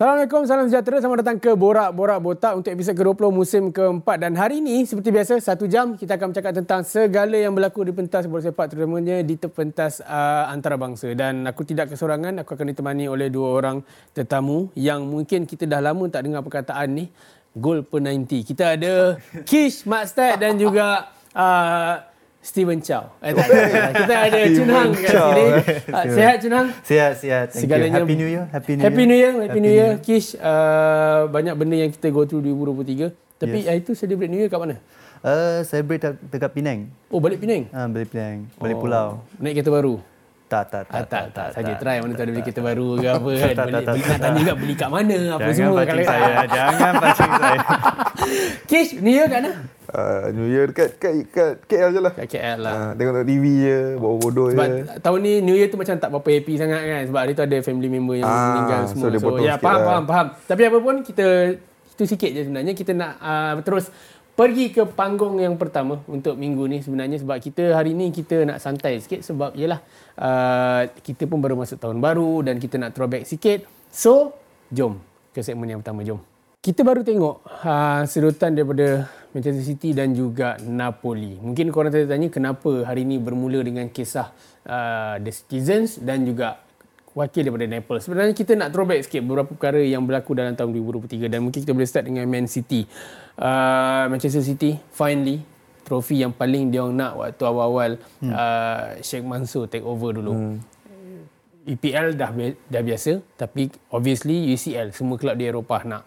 Assalamualaikum, salam sejahtera. Selamat datang ke Borak Borak Botak untuk episod ke-20 musim keempat. Dan hari ini, seperti biasa, satu jam kita akan bercakap tentang segala yang berlaku di pentas bola sepak, terutamanya di pentas uh, antarabangsa. Dan aku tidak kesorangan, aku akan ditemani oleh dua orang tetamu yang mungkin kita dah lama tak dengar perkataan ni. Gol per 90. Kita ada Kish Makstad dan juga uh, Steven Chow. Eh, tak, tak, kita ada Chun Hang kat sini. Uh, sihat Chun Hang? Sihat, sihat. Thank Segalanya you. Happy New Year. Happy New Happy Year. New Year, Happy, New Year. Kish, uh, banyak benda yang kita go through 2023. Tapi Yes. hari tu celebrate New Year kat mana? Uh, celebrate de- dekat Penang. Oh, balik Penang? Ah, balik Penang. Balik oh. pulau. Naik kereta baru? Tak, tak, Ah, tak. tak, tak. Saja tak, try mana tu ada beli kereta baru ke apa kan. Tak, tak, Beli, tak, tak, nak tanya juga beli kat mana apa Jangan semua. pancing saya. Jangan pancing saya. Kish, New Year kat mana? Uh, New Year dekat, kat, kat KL je lah. Kat KL lah. Uh, tengok TV je, bodoh-bodoh Sebab je. tahun ni New Year tu macam tak berapa happy sangat kan sebab hari tu ada family member yang Ah, meninggal so semua. dia potong ya sikit faham lah. faham faham. Tapi apa pun kita itu sikit je sebenarnya kita nak uh, terus pergi ke panggung yang pertama untuk minggu ni sebenarnya sebab kita hari ni kita nak santai sikit sebab yalah uh, kita pun baru masuk tahun baru dan kita nak throwback sikit. So, jom ke segmen yang pertama jom. Kita baru tengok uh, sedutan daripada Manchester City dan juga Napoli. Mungkin korang tanya kenapa hari ini bermula dengan kisah uh, The Citizens dan juga wakil daripada Naples. Sebenarnya kita nak throwback sikit beberapa perkara yang berlaku dalam tahun 2023 dan mungkin kita boleh start dengan Man City. Uh, Manchester City finally trofi yang paling dia orang nak waktu awal-awal hmm. uh, Sheikh Mansour take over dulu. Hmm. EPL dah bi- dah biasa tapi obviously UCL semua kelab di Eropah nak.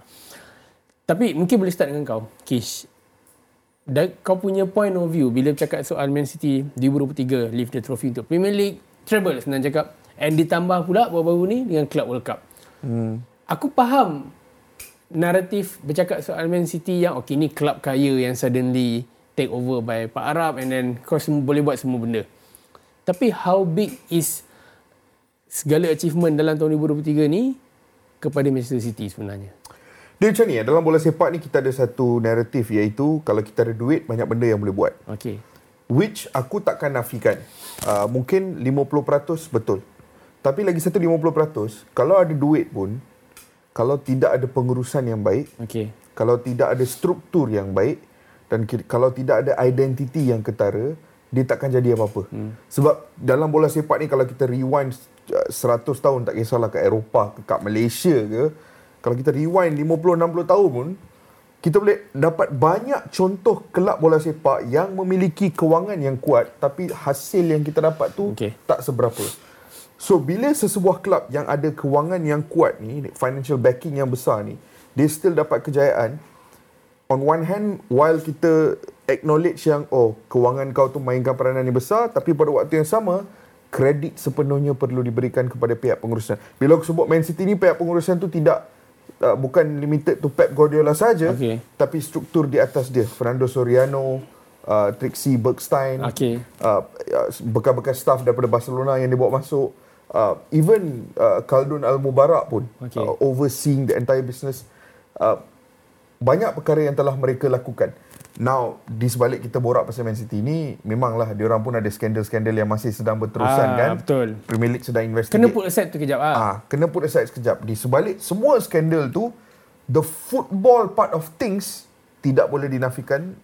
Tapi mungkin boleh start dengan kau, Kish. Dan kau punya point of view bila bercakap soal Man City 2023 lift the trophy untuk Premier League, treble senang cakap. And ditambah pula baru-baru ni dengan Club World Cup. Hmm. Aku faham naratif bercakap soal Man City yang okay ni kelab kaya yang suddenly take over by Pak Arab and then kau semua boleh buat semua benda. Tapi how big is segala achievement dalam tahun 2023 ni kepada Manchester City sebenarnya? Dia macam ni, dalam bola sepak ni kita ada satu naratif iaitu kalau kita ada duit, banyak benda yang boleh buat. Okay. Which aku takkan nafikan. Uh, mungkin 50% betul. Tapi lagi satu 50%, kalau ada duit pun, kalau tidak ada pengurusan yang baik, Okay. kalau tidak ada struktur yang baik dan kalau tidak ada identiti yang ketara, dia takkan jadi apa-apa. Hmm. Sebab dalam bola sepak ni kalau kita rewind uh, 100 tahun tak kisahlah kat Eropah ke kat Malaysia ke, kalau kita rewind 50 60 tahun pun kita boleh dapat banyak contoh kelab bola sepak yang memiliki kewangan yang kuat tapi hasil yang kita dapat tu Okey. tak seberapa. So bila sesebuah kelab yang ada kewangan yang kuat ni, financial backing yang besar ni, dia still dapat kejayaan. On one hand, while kita acknowledge yang oh kewangan kau tu mainkan peranan yang besar, tapi pada waktu yang sama kredit sepenuhnya perlu diberikan kepada pihak pengurusan. Bila aku sebut Man City ni pihak pengurusan tu tidak uh, bukan limited to Pep Guardiola saja, Okey. tapi struktur di atas dia. Fernando Soriano, uh, Trixie Bergstein, Okey. uh, uh, bekas-bekas staff daripada Barcelona yang dibawa masuk uh, even uh, Khaldun Al-Mubarak pun Okay. uh, overseeing the entire business uh, banyak perkara yang telah mereka lakukan now di sebalik kita borak pasal Man City ni memanglah diorang pun ada skandal-skandal yang masih sedang berterusan Ah, kan betul. Premier League sedang investigate Kena put aside tu kejap ah. Ah, kena put aside sekejap. Di sebalik semua skandal tu, the football part of things tidak boleh dinafikan.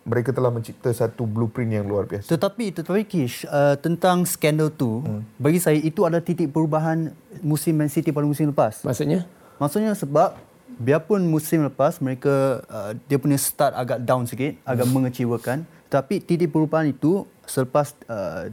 Mereka telah mencipta satu blueprint yang luar biasa. Tetapi, tetapi Kish, uh, tentang skandal tu, hmm. bagi saya itu ada titik perubahan musim Man City pada musim lepas. Maksudnya? Maksudnya sebab biarpun musim lepas mereka uh, dia punya start agak down sikit, agak mengecewakan, tapi titik perubahan itu selepas uh,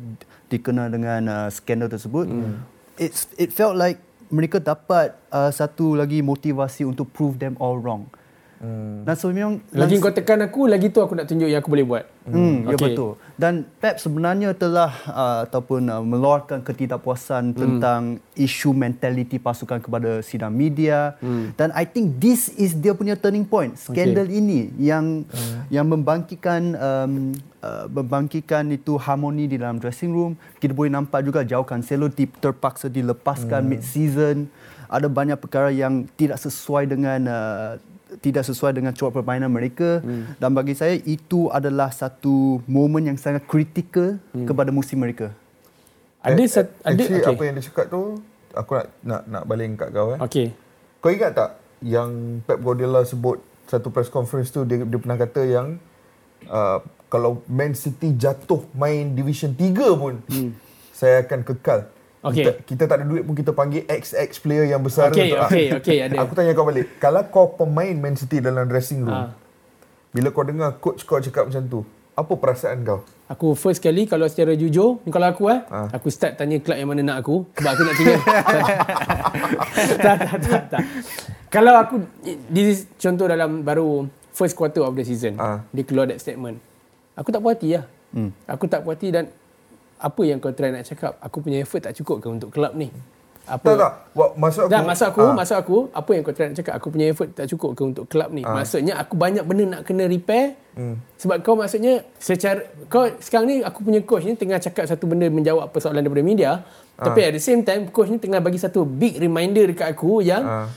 dikena dengan uh, skandal tersebut, mm. it's it felt like mereka dapat uh, satu lagi motivasi untuk prove them all wrong. Hmm. Dan so memang Lagi kau tekan aku, lagi tu aku nak tunjuk yang aku boleh buat. Hmm, ya Okey. betul. Dan Pep sebenarnya telah uh, ataupun uh, meluarkan ketidakpuasan hmm. tentang isu mentality pasukan kepada sidang media hmm. dan I think this is dia punya turning point. Skandal okay. ini yang hmm. yang membangkitkan um, uh, membangkitkan itu harmoni di dalam dressing room. Kita boleh nampak juga jauh Cancelo di, terpaksa dilepaskan hmm. mid season. Ada banyak perkara yang tidak sesuai dengan uh, tidak sesuai dengan corak permainan mereka hmm. dan bagi saya itu adalah satu momen yang sangat kritikal hmm. kepada musim mereka. Ada Eh, sat, ada Actually, okey. apa yang dia cakap tu, aku nak nak, nak baling kat kau. Eh. Okey. Kau Kau ingat tak yang Pep Guardiola sebut satu press conference tu dia, dia pernah kata yang uh, kalau Man City jatuh main Division 3 pun hmm. saya akan kekal. Okay. Kita, kita tak ada duit pun kita panggil XX player yang besar Okay, untuk- okay, okay, ada. Aku tanya kau balik. Kalau kau pemain Man City dalam dressing room, Ah. bila kau dengar coach kau cakap macam tu, apa perasaan kau? Aku first kali kalau secara jujur, kalau aku eh, Ah. aku start tanya klub yang mana nak aku sebab aku nak tinggal. tak, tak, tak, tak. Kalau aku this is contoh dalam baru first quarter of the season. Ah. Dia keluar that statement. Aku tak puas hati lah. Hmm. Aku tak puas hati dan apa yang kau try nak cakap, aku punya effort tak cukup ke untuk klub ni? Apa? Tak tak. Maksud aku. Tak, maksud aku, ah, maksud aku, apa yang kau try nak cakap, aku punya effort tak cukup ke untuk klub ni. Maksudnya aku banyak benda nak kena repair. Hmm. Sebab kau maksudnya secara kau sekarang ni aku punya coach ni tengah cakap satu benda menjawab persoalan daripada media, tapi at the same time coach ni tengah bagi satu big reminder dekat aku yang Ah.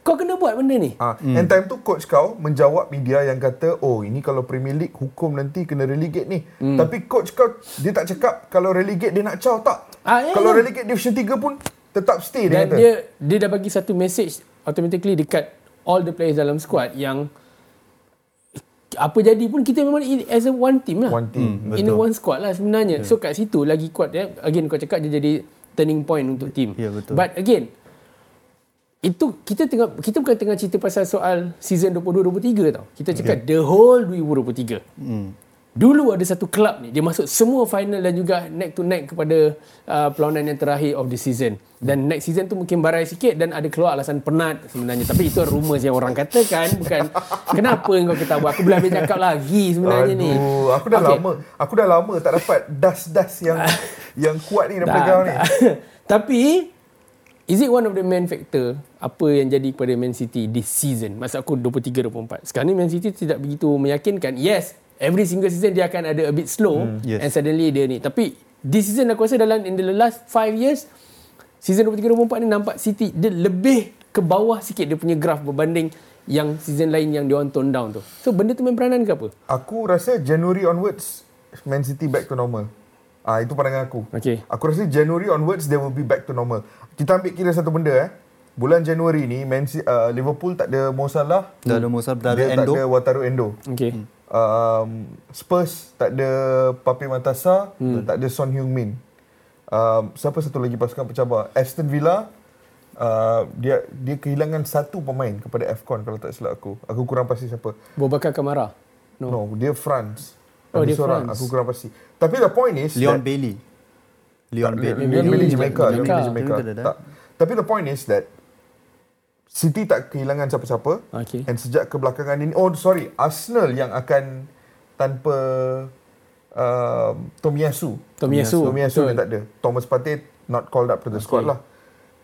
Kau kena buat benda ni. Ah, hmm. And time tu coach kau menjawab media yang kata, oh ini kalau Premier League hukum nanti kena relegate ni. Hmm. Tapi coach kau dia tak cakap kalau relegate dia nak caw tak. Ah, ya, kalau ya. relegate Division 3 pun tetap stay dia Dan kata. dia dia dah bagi satu message automatically dekat all the players dalam squad yang apa jadi pun kita memang in- as a one team lah. One team, In a one squad lah sebenarnya. So kat situ lagi kuat ya. Again kau cakap dia jadi turning point untuk team. Ya, betul. But again itu kita tengah kita bukan tengah cerita pasal soal season 22 23 tau. Kita cakap the whole 2023. Hmm. Dulu ada satu club ni dia masuk semua final dan juga neck to neck kepada uh, perlawanan yang terakhir of the season. Dan next season tu mungkin barai sikit dan ada keluar alasan penat sebenarnya. Tapi itu rumours yang orang katakan bukan kenapa kau ketawa. Aku boleh ambil cakap lagi sebenarnya ni. Aduh, aku dah Okay. okay. lama, aku dah lama tak dapat das-das yang yang kuat ni daripada kau ni. Tapi is it one of the main factor apa yang jadi kepada Man City this season? Masa aku 23 24. Sekarang ni Man City tidak begitu meyakinkan. Yes, every single season dia akan ada a bit slow Hmm, yes. and suddenly dia ni. Tapi this season aku rasa dalam in the last 5 years season 23 24 ni nampak City dia lebih ke bawah sikit dia punya graph berbanding yang season lain yang dia orang tone down tu. So benda tu main peranan ke apa? Aku rasa January onwards Man City back to normal. Ah itu pandangan aku. Okay. Aku rasa January onwards they will be back to normal. Kita ambil kira satu benda eh. Bulan Januari ni Man City, uh, Liverpool tak ada Mo Salah, Dah ada Musa, dah ada dia Endo. tak ada Wataru Endo. Okay. Hmm. Um, Spurs tak ada Pape Matassa, hmm. tak ada Son Heung-min. Um, siapa satu lagi pasukan pencabar? Aston Villa uh, dia dia kehilangan satu pemain kepada AFCON kalau tak silap aku. Aku kurang pasti siapa. Bobakar Kamara. No, no dia France. Oh, Ada dia seorang, France. Aku kurang pasti. Tapi the point is Leon that- Bailey. Leon tak, Bailey. Leon Bailey Jamaica. Leon Jamaica. Bailey Jamaica. Jamaica dah, dah. Tak. Tapi the point is that City tak kehilangan siapa-siapa. Okay. And sejak kebelakangan ini, oh sorry, Arsenal yang akan tanpa um, Tomiyasu. Tomiyasu, Tomiyasu betul. tak ada. Thomas Partey not called up to the okay. squad lah.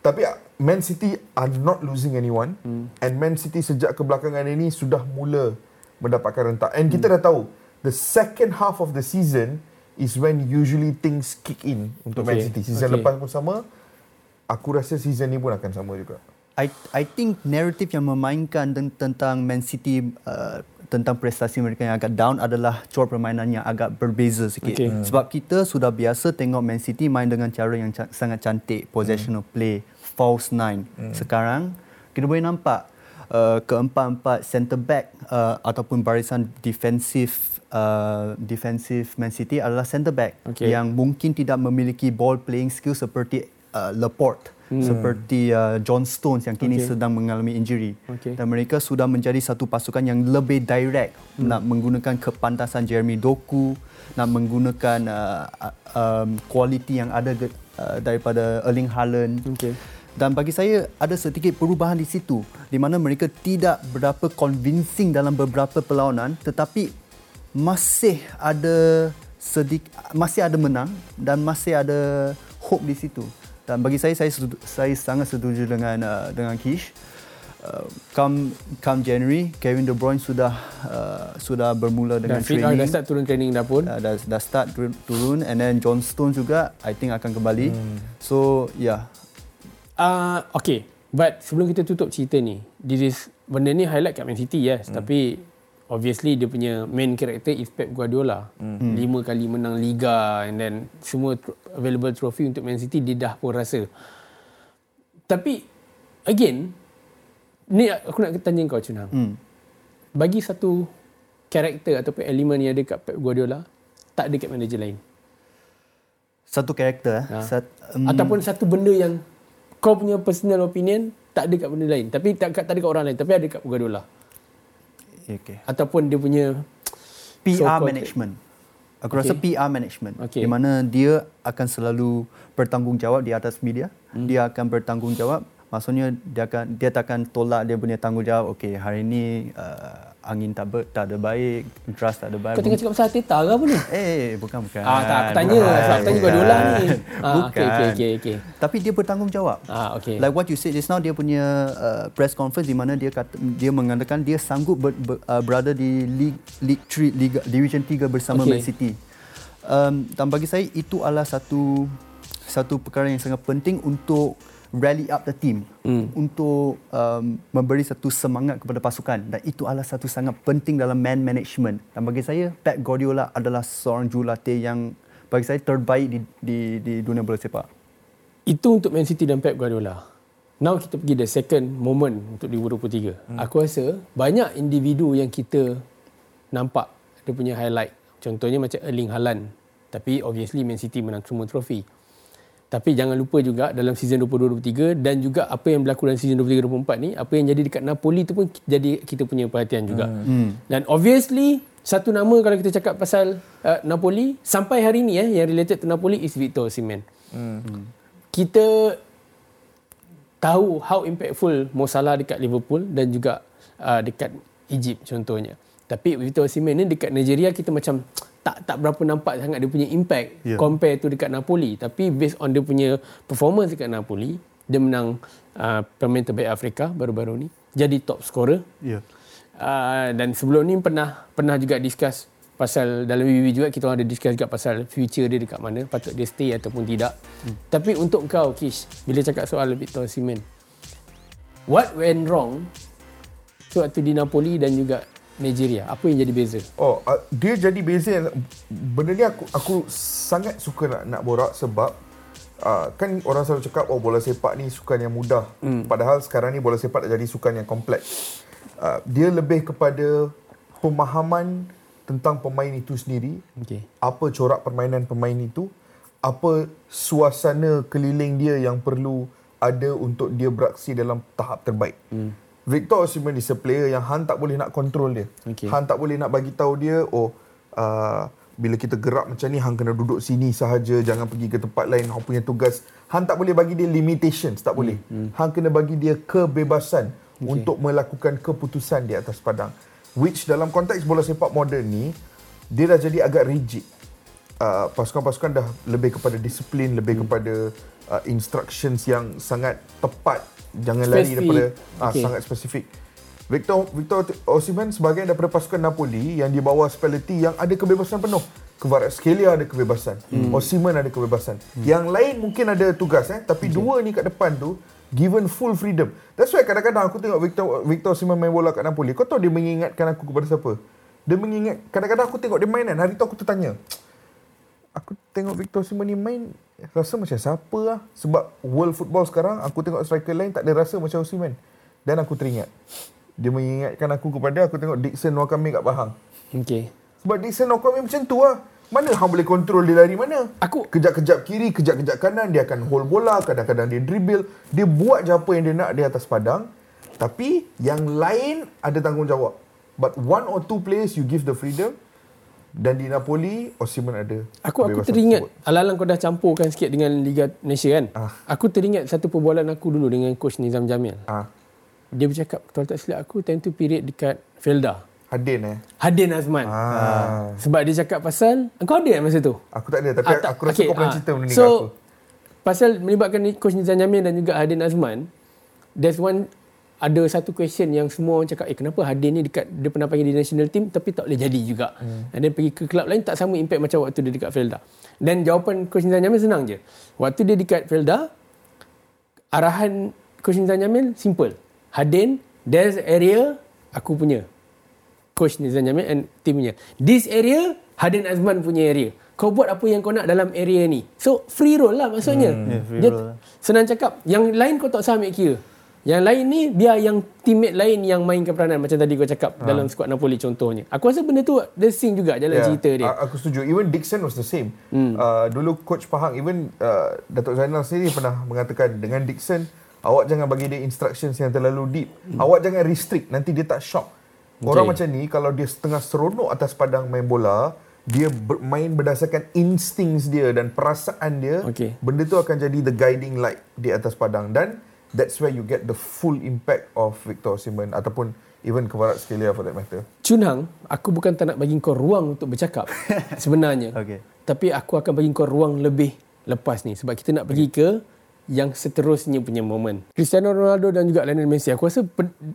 Tapi uh, Man City are not losing anyone. Hmm. And Man City sejak kebelakangan ini sudah mula mendapatkan rentak. And kita dah tahu, the second half of the season is when usually things kick in untuk Man Okay, City. Season okay. lepas pun sama. Aku rasa season ni pun akan sama juga. I I think narrative yang memainkan ten- tentang Man City uh, tentang prestasi mereka yang agak down adalah cara permainan yang agak berbeza sikit. Okay. Hmm. Sebab kita sudah biasa tengok Man City main dengan cara yang ca- sangat cantik, possessional Hmm. play, false nine. Sekarang kita boleh nampak uh, keempat-empat centre back uh, ataupun barisan defensif uh, defensif Man City adalah centre back Okay. yang mungkin tidak memiliki ball playing skill seperti uh, Laporte hmm. seperti uh, John Stones yang kini Okay. sedang mengalami injury Okay. dan mereka sudah menjadi satu pasukan yang lebih direct hmm. nak menggunakan kepantasan Jeremy Doku nak menggunakan uh, uh, um, kualiti yang ada uh, daripada Erling Haaland Okay. dan bagi saya ada sedikit perubahan di situ di mana mereka tidak berapa convincing dalam beberapa perlawanan tetapi masih ada sedik masih ada menang dan masih ada hope di situ. Dan bagi saya saya saya sangat setuju dengan uh, dengan Kish. Uh, come come January Kevin De Bruyne sudah uh, sudah bermula dengan Dah dah, training. dah start turun training dah pun. Uh, dah, dah start turun, and then John Stones juga I think akan kembali. Hmm. So yeah, Uh, okay. But sebelum kita tutup cerita ni, this is benda ni highlight kat Man City yes, hmm. tapi obviously dia punya main character is Pep Guardiola. Hmm. Lima kali menang Liga and then semua available trophy untuk Man City dia dah pun rasa. Tapi again, Ni aku nak tanya kau Cunang. Hmm. Bagi satu karakter ataupun elemen yang ada kat Pep Guardiola, tak ada kat manager lain. Satu karakter. Ha. Ha. Sat, um, Ataupun satu benda yang kau punya personal opinion tak ada kat benda lain. Tapi tak, tak ada kat orang lain. Tapi ada kat Guardiola. Okay. Ataupun dia punya PR management. Aku Okay. rasa PR management. Okay. Di mana dia akan selalu bertanggungjawab di atas media. Hmm. Dia akan bertanggungjawab. Maksudnya dia akan dia tak akan tolak dia punya tanggungjawab. Okey, hari ini uh, angin tak ber, tak ada baik, trust tak ada baik. kau tengah cakap pasal Arteta ke apa ni? Eh, bukan bukan. Ah, tak aku tanya Bukan, sebab aku tanya bukan. Guardiola ni. Ah, bukan. okey okey okey okey. Tapi dia bertanggungjawab. Ah, okey. Like what you said just now dia punya uh, press conference di mana dia kata dia mengatakan dia sanggup ber, ber, uh, berada di League League 3 Liga Division 3 bersama Okay. Man City. Um, dan bagi saya itu adalah satu satu perkara yang sangat penting untuk rally up the team Hmm. untuk um, memberi satu semangat kepada pasukan dan itu adalah satu sangat penting dalam man management dan bagi saya Pep Guardiola adalah seorang jurulatih yang bagi saya terbaik di di, di dunia bola sepak. Itu untuk Man City dan Pep Guardiola. Now kita pergi the second moment untuk 2023. Hmm. Aku rasa banyak individu yang kita nampak dia punya highlight. Contohnya macam Erling Haaland. Tapi obviously Man City menang semua trofi. Tapi jangan lupa juga dalam season 22-23 dan juga apa yang berlaku dalam season 23-24 ni, apa yang jadi dekat Napoli tu pun jadi kita punya perhatian juga. Hmm. Dan obviously satu nama kalau kita cakap pasal uh, Napoli sampai hari ni eh yang related to Napoli is Victor Osimhen. Hmm. Kita tahu how impactful Mo Salah dekat Liverpool dan juga uh, dekat Egypt contohnya. Tapi Victor Osimhen ni dekat Nigeria kita macam tak tak berapa nampak sangat dia punya impact yeah. compare tu dekat Napoli. Tapi based on dia punya performance dekat Napoli, dia menang uh, pemain terbaik Afrika baru-baru ni. Jadi top scorer. Yeah. Uh, dan sebelum ni pernah pernah juga discuss pasal dalam WWW juga kita ada discuss juga pasal future dia dekat mana patut dia stay ataupun tidak hmm. tapi untuk kau Kish bila cakap soal Victor Osimhen what went wrong sewaktu di Napoli dan juga Nigeria apa yang jadi beza Oh, uh, dia jadi beza benda ni aku aku sangat suka nak nak borak sebab uh, kan orang selalu cakap oh bola sepak ni sukan yang mudah. Hmm. Padahal sekarang ni bola sepak dah jadi sukan yang kompleks. Uh, dia lebih kepada pemahaman tentang pemain itu sendiri, okey apa corak permainan pemain itu, apa suasana keliling dia yang perlu ada untuk dia beraksi dalam tahap terbaik. Hmm. Victor Osimhen is a player yang Han tak boleh nak control dia. Okey. Han tak boleh nak bagi tahu dia oh uh, bila kita gerak macam ni Han kena duduk sini sahaja jangan pergi ke tempat lain Han punya tugas Han tak boleh bagi dia limitations tak boleh. Hmm. Han kena bagi dia kebebasan okay. untuk melakukan keputusan di atas padang. Which dalam konteks bola sepak moden ni dia dah jadi agak rigid. Uh, pasukan-pasukan dah lebih kepada disiplin, lebih hmm. kepada uh, instructions yang sangat tepat. Jangan lari Spesifik. daripada ah Okey. sangat spesifik. Victor Victor Osimhen sebagai daripada pasukan Napoli yang di bawah Spalletti yang ada kebebasan penuh. Kvaratskhelia ada kebebasan. Hmm. Osimhen ada kebebasan. Hmm. Yang lain mungkin ada tugas eh tapi okay. dua ni kat depan tu given full freedom. That's why kadang-kadang aku tengok Victor Victor Osimhen main bola kat Napoli. Kau tahu dia mengingatkan aku kepada siapa? Dia mengingat kadang-kadang aku tengok dia main kan. Hari tu aku tertanya. Aku tengok Victor Osimhen ni main rasa macam siapa lah. Sebab world football sekarang aku tengok striker lain tak ada rasa macam Osimhen. Dan aku teringat. Dia mengingatkan aku kepada aku tengok Dixon Wakame kat Pahang. okey Sebab Dixon Wakame macam tu lah. Mana hang boleh kontrol dia lari mana? Aku- kejap-kejap kiri, kejap-kejap kanan, dia akan hold bola, kadang-kadang dia dribble, dia buat je apa yang dia nak di atas padang. Tapi yang lain ada tanggungjawab. But one or two players you give the freedom dan di Napoli Osimhen ada. Aku aku teringat alang-alang kau dah campurkan sikit dengan Liga Malaysia kan. Ah. Aku teringat satu perbualan aku dulu dengan coach Nizam Jamil. Ah, Dia bercakap kalau tak silap aku time tu period dekat Felda. Hadin eh. Hadin Azman. Ah. Sebab dia cakap pasal kau ada masa tu. Aku tak ada tapi Ah, tak. aku rasa Okey, kau pernah ah. cerita benda ni so, aku. pasal melibatkan coach Nizam Jamil dan juga Hadin Azman, there's one ada satu question yang semua orang cakap, eh kenapa Hadin ni dekat dia pernah panggil di national team tapi tak boleh jadi juga. Hmm. And then pergi ke kelab lain tak sama impact macam waktu dia dekat Felda. Dan jawapan coach Nizam Jamil senang je. Waktu dia dekat Felda, arahan coach Nizam Jamil simple. Hadin, there's area aku punya. Coach Nizam Jamil and team punya. This area, Hadin Azman punya area. Kau buat apa yang kau nak dalam area ni. So, free roll lah maksudnya. Yeah, free Dia roll lah. Senang cakap. Yang lain kau tak usah ambil kira. Yang lain ni biar yang teammate lain yang mainkan peranan macam tadi kau cakap ha. dalam skuad Napoli contohnya. Aku rasa benda tu the sing juga jalan yeah. cerita dia. Aku setuju. Even Dixon was the same. Hmm. Uh, dulu coach Pahang even uh, Datuk Zainal sendiri pernah mengatakan dengan Dixon awak jangan bagi dia instructions yang terlalu deep. Hmm. Awak jangan restrict nanti dia tak shock. Orang okay. macam ni kalau dia setengah seronok atas padang main bola, dia main berdasarkan instincts dia dan perasaan dia, okay. benda tu akan jadi the guiding light di atas padang dan that's where you get the full impact of Victor Osimhen ataupun even Kvaratskhelia for that matter. Chun Hang, aku bukan tak nak bagi kau ruang untuk bercakap sebenarnya. Okay. Tapi aku akan bagi kau ruang lebih lepas ni sebab kita nak pergi ke yang seterusnya punya moment. Cristiano Ronaldo dan juga Lionel Messi. Aku rasa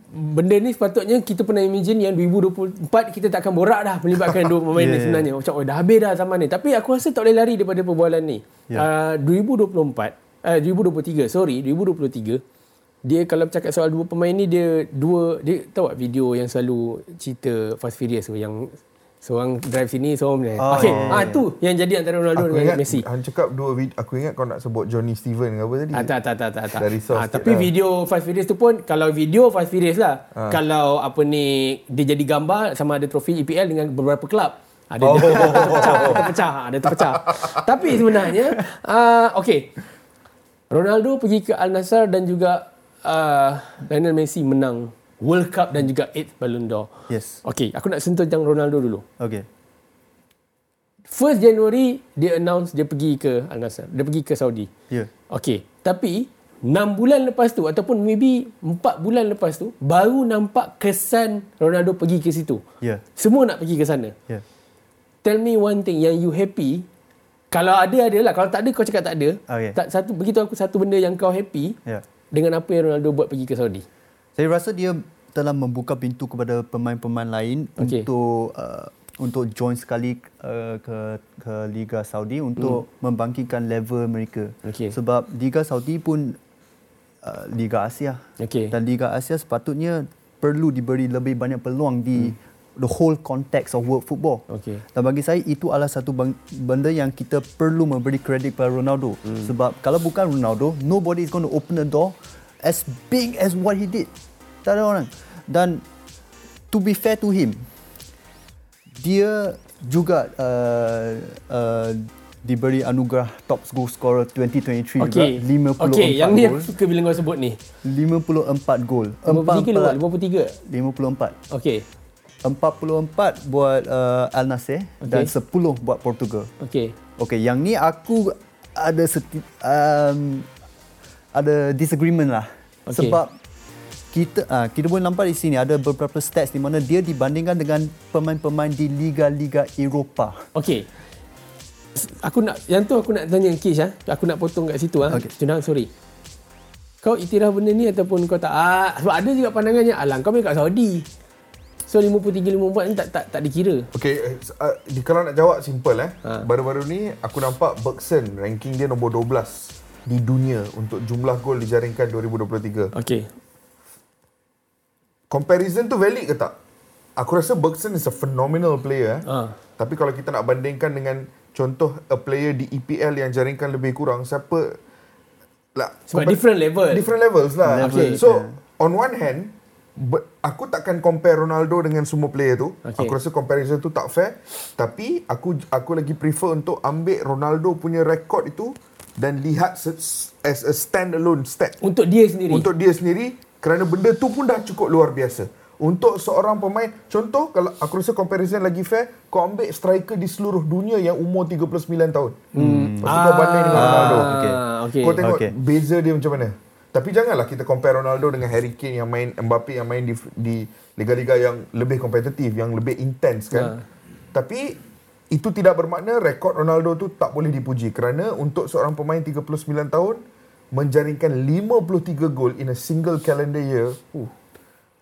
benda ni sepatutnya kita pernah imagine yang 2024 kita tak akan borak dah melibatkan dua pemain yeah, ni sebenarnya. Macam oh dah habis dah zaman ni. Tapi aku rasa tak boleh lari daripada perbualan ni. Yeah. Uh, 2024 uh, 2023 sorry 2023 dia kalau bercakap soal dua pemain ni dia dua dia tahu tak video yang selalu cerita Fast Furious tu yang seorang drive sini seorang ni. Oh, okey ah tu yang jadi antara Ronaldo aku dengan ingat, Messi Han cakap dua video aku ingat kau nak sebut Johnny Steven ke apa tadi ah, tak tak tak tak, tak. Dari ah, tapi lah. video Fast Furious tu pun kalau video Fast Furious lah ah. kalau apa ni dia jadi gambar sama ada trofi EPL dengan beberapa kelab ada oh. terpecah, terpecah, ada terpecah. Tapi sebenarnya, uh, okay. Ronaldo pergi ke Al Nassr dan juga uh, Lionel Messi menang World Cup dan juga 8th Ballon d'Or. Yes. Okay, aku nak sentuh tentang Ronaldo dulu. Okay. 1st January dia announce dia pergi ke Al Nassr. Dia pergi ke Saudi. Ya. Yeah. Okay, tapi 6 bulan lepas tu ataupun maybe 4 bulan lepas tu baru nampak kesan Ronaldo pergi ke situ. Ya. Yeah. Semua nak pergi ke sana. Ya. Yeah. Tell me one thing yang you happy kalau ada ada lah. Kalau tak ada kau cakap tak ada. Okay. Tak satu begitu aku satu benda yang kau happy yeah. dengan apa yang Ronaldo buat pergi ke Saudi. Saya rasa dia telah membuka pintu kepada pemain-pemain lain okay. untuk uh, untuk join sekali uh, ke ke Liga Saudi untuk hmm. membangkitkan level mereka. Okay. Sebab Liga Saudi pun uh, Liga Asia. Okay. Dan Liga Asia sepatutnya perlu diberi lebih banyak peluang di hmm the whole context of world football. Okay. Dan bagi saya itu adalah satu benda yang kita perlu memberi kredit kepada Ronaldo. Hmm. Sebab kalau bukan Ronaldo, nobody is going to open the door as big as what he did. Tak ada orang. Dan to be fair to him, dia juga uh, uh, diberi anugerah top goal scorer 2023 okay. juga 54 okay. yang ni suka bila kau sebut ni 54 gol 53 53 54 okey 44 buat uh, Al Nassr okay. dan 10 buat Portugal. Okey. Okey, yang ni aku ada seti- um, ada disagreement lah. Okay. Sebab kita uh, kita boleh nampak di sini ada beberapa stats di mana dia dibandingkan dengan pemain-pemain di liga-liga Eropah. Okey. Aku nak yang tu aku nak tanya Kish ah. Aku nak potong kat situ ah. Okay. Tunang sorry. Kau itiraf benda ni ataupun kau tak? Ah, sebab ada juga pandangannya, alang kau main kat Saudi. So 53 54 ni tak tak tak dikira. Okey, uh, kalau nak jawab simple eh. Ha. Baru-baru ni aku nampak Bergson ranking dia nombor 12 di dunia untuk jumlah gol dijaringkan 2023. Okey. Comparison tu valid ke tak? Aku rasa Bergson is a phenomenal player. Eh. Ha. Tapi kalau kita nak bandingkan dengan contoh a player di EPL yang jaringkan lebih kurang, siapa lah Sebab different level. Different levels lah. Level, okay. So, yeah. on one hand, aku takkan compare Ronaldo dengan semua player tu. Okay. Aku rasa comparison tu tak fair. Tapi aku aku lagi prefer untuk ambil Ronaldo punya rekod itu dan lihat as a standalone stat. Untuk dia sendiri. Untuk dia sendiri kerana benda tu pun dah cukup luar biasa. Untuk seorang pemain, contoh kalau aku rasa comparison lagi fair, kau ambil striker di seluruh dunia yang umur 39 tahun. Hmm. Lepas tu ah, kau banding dengan Ronaldo. Okay. Okay. Kau tengok okay. beza dia macam mana. Tapi janganlah kita compare Ronaldo dengan Harry Kane yang main Mbappe yang main di di liga-liga yang lebih kompetitif, yang lebih intens kan. Yeah. Tapi itu tidak bermakna rekod Ronaldo tu tak boleh dipuji kerana untuk seorang pemain 39 tahun menjaringkan 53 gol in a single calendar year. Uh,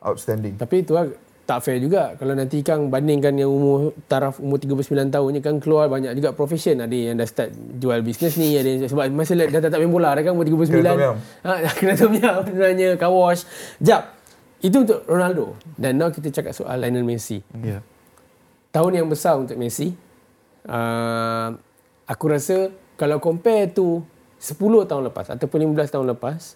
outstanding. Tapi itu lah tak fair juga. Kalau nanti Kang bandingkan yang umur taraf umur 39 tahun ni kan keluar banyak juga profession. Ada yang dah start jual bisnes ni ada yang, sebab masa dah, dah tak main bola dah kan umur 39 ha kena tom yam sebenarnya. Car wash. Jap itu untuk Ronaldo. Dan now kita cakap soal Lionel Messi. Yeah. tahun yang besar untuk Messi uh, aku rasa kalau compare tu 10 tahun lepas ataupun 15 tahun lepas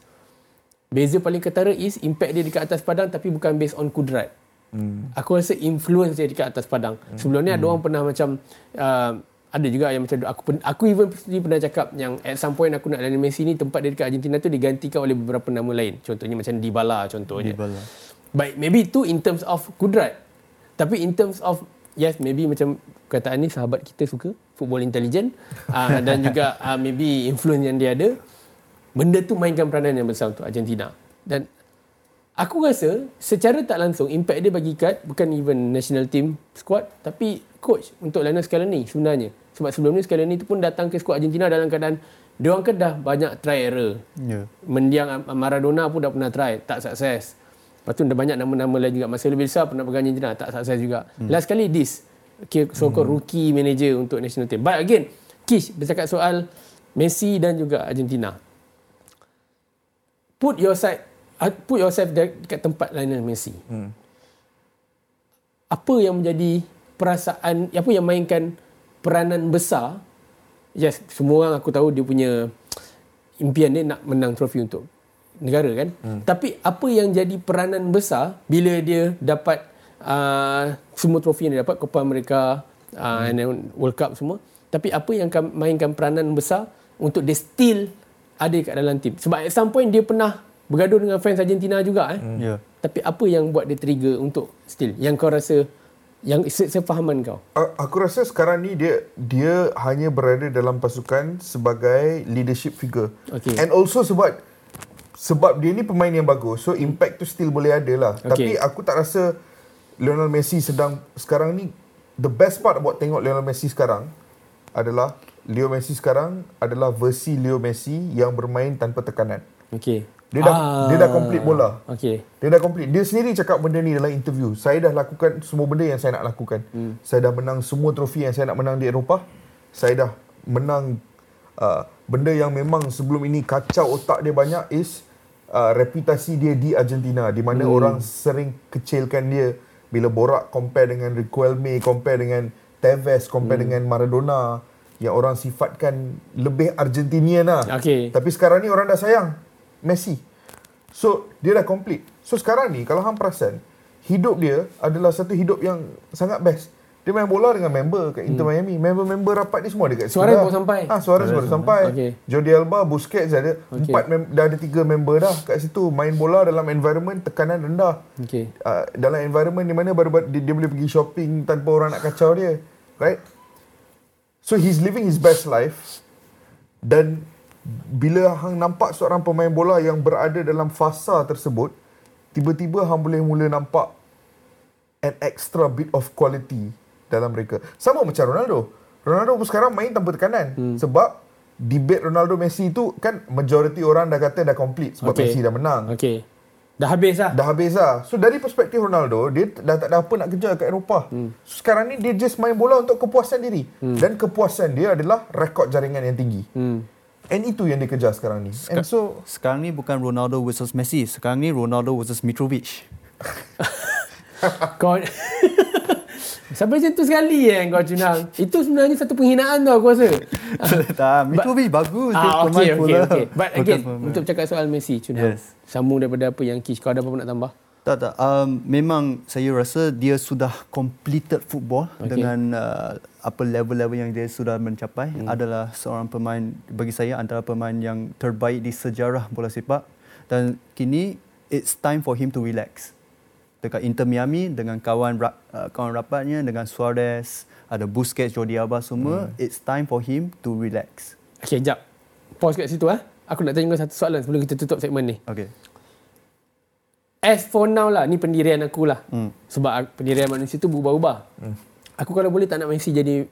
Beza paling ketara is impact dia dekat atas padang tapi bukan based on kudrat. Hmm. Aku rasa influence dia dekat atas padang. Hmm. Sebelum ni ada orang pernah macam uh, ada juga yang macam aku aku even sendiri pernah cakap yang at some point aku nak Lionel Messi ni tempat dia dekat Argentina tu digantikan oleh beberapa nama lain. Contohnya macam Dybala contohnya. Dybala. Baik, maybe tu in terms of kudrat. Tapi in terms of yes maybe macam kataan ni sahabat kita suka football intelligent uh, dan juga uh, maybe influence yang dia ada benda tu mainkan peranan yang besar untuk Argentina. Dan aku rasa secara tak langsung impact dia bagi kat bukan even national team squad tapi coach untuk Lionel Scaloni sebenarnya. Sebab sebelum ni Scaloni tu pun datang ke squad Argentina dalam keadaan dia orang kan dah banyak try error. Yeah. Mendiang Maradona pun dah pernah try, tak sukses. Lepas tu ada banyak nama-nama lain juga. Marcelo Bielsa pernah pegang Argentina, tak sukses juga. Hmm. Last kali this, okay, so-called hmm. rookie manager untuk national team. But again, Kish bercakap soal Messi dan juga Argentina. Put your side, put yourself dekat tempat Lionel Messi. Hmm. Apa yang menjadi perasaan, apa yang mainkan peranan besar yes semua orang aku tahu dia punya impian dia nak menang trofi untuk negara kan hmm. tapi apa yang jadi peranan besar bila dia dapat uh, semua trofi yang dia dapat Copa America uh, hmm. and World Cup semua tapi apa yang mainkan peranan besar untuk dia still ada kat dalam tim sebab at some point dia pernah bergaduh dengan fans Argentina juga eh hmm. yeah. tapi apa yang buat dia trigger untuk still yang kau rasa yang sefahaman kau? Aku rasa sekarang ni dia dia hanya berada dalam pasukan sebagai leadership figure. Okay. And also sebab sebab dia ni pemain yang bagus, so impact tu still boleh ada lah. Okay. Tapi aku tak rasa Lionel Messi sedang sekarang ni the best part about tengok Lionel Messi sekarang adalah Leo Messi sekarang adalah versi Leo Messi yang bermain tanpa tekanan. Okay. Dia dah ah. dia dah complete bola. Okay. Dia dah complete. Dia sendiri cakap benda ni dalam interview. Saya dah lakukan semua benda yang saya nak lakukan. Hmm. Saya dah menang semua trofi yang saya nak menang di Eropah. Saya dah menang uh, benda yang memang sebelum ini kacau otak dia banyak is uh, reputasi dia di Argentina di mana hmm. orang sering kecilkan dia bila borak compare dengan Riquelme, compare dengan Tevez, compare hmm. dengan Maradona yang orang sifatkan lebih Argentinian lah. Okay. Tapi sekarang ni orang dah sayang. Messi. So, dia dah complete. So, sekarang ni, kalau hang perasan, hidup dia adalah satu hidup yang sangat best. Dia main bola dengan member kat Inter hmm. Miami. Member-member rapat ni semua dekat Suara pun sampai. Ah, suara suara sampai. Okay. Jordi Alba, Busquets ada okay. empat mem- dah ada tiga member dah kat situ main bola dalam environment tekanan rendah. Okay. Uh, dalam environment di mana baru dia, dia boleh pergi shopping tanpa orang nak kacau dia. Right? So he's living his best life dan bila hang nampak seorang pemain bola yang berada dalam fasa tersebut, tiba-tiba hang boleh mula nampak an extra bit of quality dalam mereka. Sama macam Ronaldo. Ronaldo pun sekarang main tanpa tekanan hmm. sebab debate Ronaldo Messi tu kan majority orang dah kata dah complete sebab okay. Messi dah menang. Okay. Dah habis lah. Dah habis lah. So dari perspektif Ronaldo, dia dah tak ada apa nak kejar kat Eropah. Hmm. So, sekarang ni dia just main bola untuk kepuasan diri. Hmm. Dan kepuasan dia adalah rekod jaringan yang tinggi. Hmm. And itu yang dikejar sekarang ni. And so sekarang ni bukan Ronaldo versus Messi. Sekarang ni Ronaldo versus Mitrovic. kau Sampai macam tu sekali eh kau Junang. Itu sebenarnya satu penghinaan tau aku rasa. tak, Mitrovic But, bagus. Ah, okay, okay, okay. But again, untuk cakap soal Messi, Junang. Yes. Sambung daripada apa yang Kish, kau ada apa nak tambah? Tak tak. Um, memang saya rasa dia sudah completed football okay. dengan uh, apa level-level yang dia sudah mencapai hmm. adalah seorang pemain bagi saya antara pemain yang terbaik di sejarah bola sepak dan kini it's time for him to relax. Dekat Inter Miami dengan kawan uh, kawan rapatnya dengan Suarez, ada Busquets, Jordi Alba semua, hmm. it's time for him to relax. Okey, jap. Pause kat situ ah. Aku nak tanya kau satu soalan sebelum kita tutup segmen ni. Okey as for now lah ni pendirian aku lah hmm. sebab pendirian manusia tu berubah-ubah hmm. aku kalau boleh tak nak Messi jadi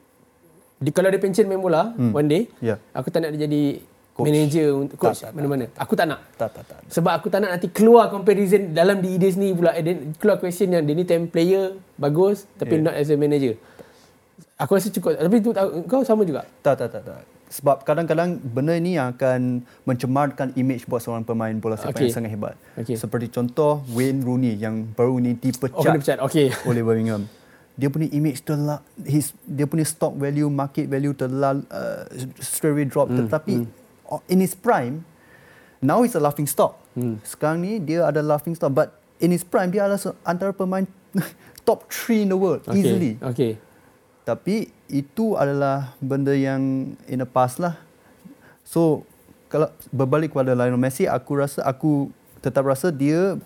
di, kalau dia pension main bola hmm. one day yeah. aku tak nak dia jadi coach. manager untuk coach tak, tak, mana-mana tak. aku tak nak tak, tak, tak. sebab aku tak nak nanti keluar comparison dalam diri dia sendiri pula eh, keluar question yang dia ni time player bagus tapi yeah. not as a manager aku rasa cukup tapi tu kau sama juga tak tak tak, tak sebab kadang-kadang benda ini yang akan mencemarkan image buat seorang pemain bola sepak okay. yang sangat hebat. Okay. Seperti contoh Wayne Rooney yang baru ni dipecat, oh, dipecat. Okay. oleh Birmingham. Dia punya image telah his dia punya stock value, market value telah uh, straight away drop mm, tetapi mm. in his prime now it's a laughing stock. Hmm. Sekarang ni dia ada laughing stock but in his prime dia adalah antara pemain top 3 in the world Okay. easily. Okay. Tapi itu adalah benda yang in the past lah. So kalau berbalik kepada Lionel Messi, aku rasa aku tetap rasa dia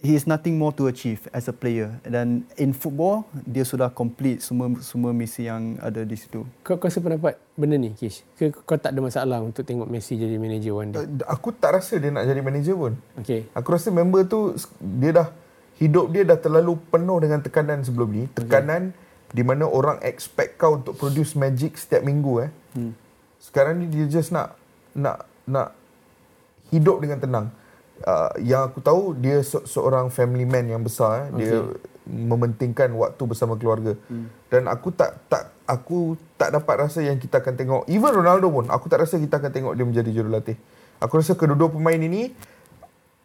he is nothing more to achieve as a player dan in football dia sudah complete semua semua misi yang ada di situ. Kau, kau rasa pendapat benda ni, Kish? Ke kau tak ada masalah untuk tengok Messi jadi manager one day? Uh, Aku tak rasa dia nak jadi manager pun. Okay. Aku rasa member tu dia dah hidup dia dah terlalu penuh dengan tekanan sebelum ni. Tekanan di mana orang expect kau untuk produce magic setiap minggu eh. Hmm. Sekarang ni dia just nak nak nak hidup dengan tenang. Uh, yang aku tahu dia se- seorang family man yang besar eh. Dia mementingkan waktu bersama keluarga. Hmm. Dan aku tak tak aku tak dapat rasa yang kita akan tengok even Ronaldo pun aku tak rasa kita akan tengok dia menjadi jurulatih. Aku rasa kedua-dua pemain ini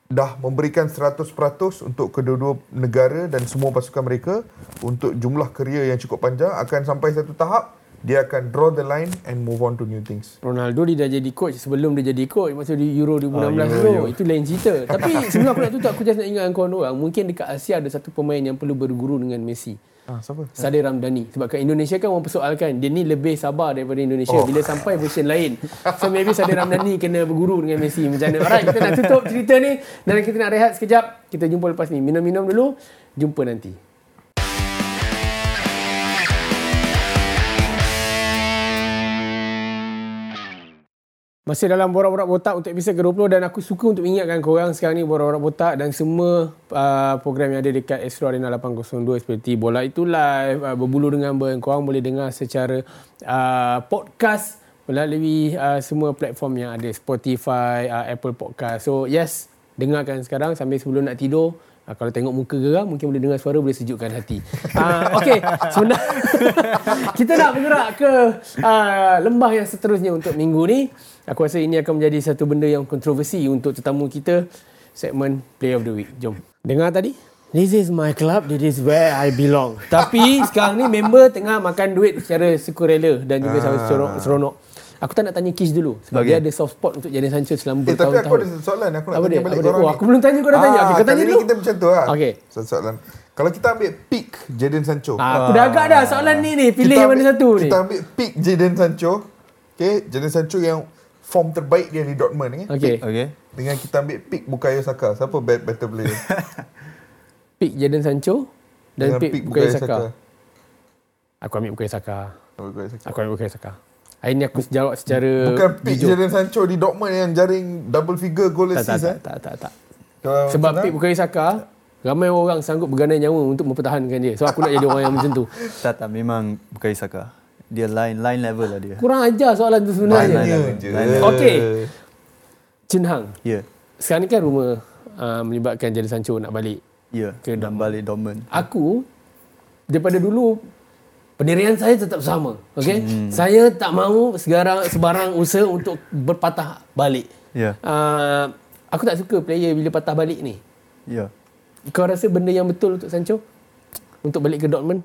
dah memberikan 100% untuk kedua-dua negara dan semua pasukan mereka untuk jumlah kerja yang cukup panjang akan sampai satu tahap dia akan draw the line and move on to new things. Ronaldo dia dah jadi coach sebelum dia jadi coach masa di Euro 2016 Ah, Euro, tu. Euro. Itu lain cerita. Tapi sebelum aku nak tutup aku just nak ingatkan kau orang mungkin dekat Asia ada satu pemain yang perlu berguru dengan Messi. Ah, siapa? Sadir Ramdhani. Sebab kat Indonesia kan orang persoalkan Dia ni lebih sabar daripada Indonesia. Oh. Bila sampai version lain. So maybe Sadir Ramdhani Kena berguru dengan Messi. Macam mana? Alright kita nak tutup cerita ni. Dan kita nak rehat sekejap. Kita jumpa lepas ni. Minum-minum dulu. Jumpa nanti Masih dalam Borak-Borak Botak untuk episod ke-20 dan aku suka untuk ingatkan korang sekarang ni Borak-Borak Botak dan semua uh, program yang ada dekat Astro Arena 802 seperti Bola Itu Live, uh, Berbulu Dengan Ben, korang boleh dengar secara uh, podcast melalui uh, semua platform yang ada Spotify, uh, Apple Podcast. So yes, dengarkan sekarang sambil sebelum nak tidur Uh, kalau tengok muka geram mungkin boleh dengar suara boleh sejukkan hati. Uh, Okey, sebenarnya kita nak bergerak ke uh, lembah yang seterusnya untuk minggu ni. Aku rasa ini akan menjadi satu benda yang kontroversi untuk tetamu kita segmen Play of the Week. Jom. Dengar tadi? This is my club, this is where I belong. Tapi sekarang ni member tengah makan duit secara sukarela dan juga sangat seronok. seronok. Aku tak nak tanya Kish dulu sebab Okay. dia ada soft spot untuk Jadon Sancho selama Eh, tapi bertahun-tahun. aku ada satu soalan aku nak Apa tanya dia? balik Apa dia? korang Oh, ni. aku belum tanya, kau dah tanya. Okey, kau tanya dulu. ni kita macam tu lah. Okey. Satu soalan. Kalau kita ambil pick Jadon Sancho. Ah, aku dah agak dah soalan ni ni. Pilih kita yang mana ambil, satu ni. Kita ambil pick Jadon Sancho. Okay, Jadon Sancho yang form terbaik dia di Dortmund ni. Okey. Okay. Dengan kita ambil pick Bukayo Saka. Siapa bet better player? Pick Jadon Sancho dan Dengan pick, pick Bukayo Saka. Aku ambil Bukayo Saka. Bukayo Saka. Aku ambil Bukayo Saka. Hari ni aku jawab secara Bukan pick jujur. Jadon Sancho di Dortmund yang jaring double figure goal Tak, tak, assist tak, eh. tak, tak, tak. Kalau Sebab pick? Bukayo Saka, ramai orang sanggup bergandai nyawa untuk mempertahankan dia. So aku nak jadi orang yang macam tu. Tak tak memang bukan Isaka. Dia line line level lah dia. Kurang ajar soalan tu sebenarnya. Tanya Lain, je. lain, lain. Okey. Chin Hang, Ya. Yeah. sekarang ni kan rumor uh, menyebabkan Jadon Sancho nak balik. Ya. Ke Yeah. Dan balik Dortmund. Aku daripada dulu pendirian saya tetap sama. Okey. Hmm. Saya tak mahu segarang sebarang usaha untuk berpatah balik. Ya. Uh, aku tak suka player bila patah balik ni. Ya. Kau rasa benda yang betul untuk Sancho? Untuk balik ke Dortmund?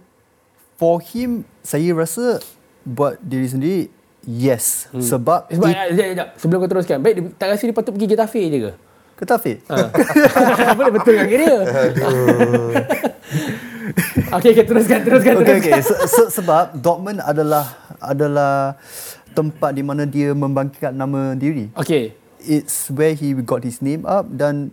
For him, saya rasa buat diri sendiri yes. Hmm. Sebab Sebab, it, sekejap, sekejap. sebelum kau teruskan. Baik, dia- tak rasa dia patut pergi Getafe je ke? Ketafe. Ha. Boleh betul kan dia? Okey, okay, teruskan, teruskan, Okey teruskan. okey. Se, se, sebab Dortmund adalah adalah tempat di mana dia membangkitkan nama diri. Okey. It's where he got his name up dan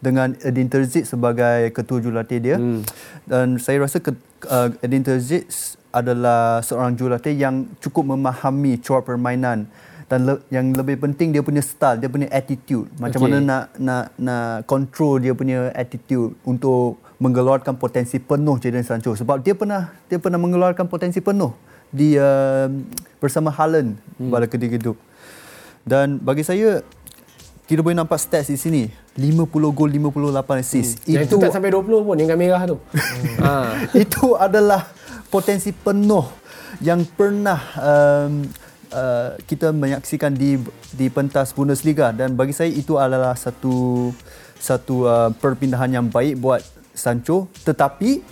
dengan Edin Terzic sebagai ketua jurulatih dia. Hmm. Dan saya rasa ke, uh, Edin Terzic adalah seorang jurulatih yang cukup memahami corak permainan dan le, yang lebih penting dia punya style, dia punya attitude. Macam Okey. mana nak nak nak control dia punya attitude untuk mengeluarkan potensi penuh Jadon Sancho sebab dia pernah dia pernah mengeluarkan potensi penuh di uh, bersama Haaland hmm. pada ketika itu. Dan bagi saya kita boleh nampak stats di sini 50 gol 58 assist. Hmm. Yang itu tak sampai 20 pun, yang merah tu. ha. itu adalah potensi penuh yang pernah um, uh, kita menyaksikan di di pentas Bundesliga dan bagi saya itu adalah satu satu uh, perpindahan yang baik buat Sancho tetapi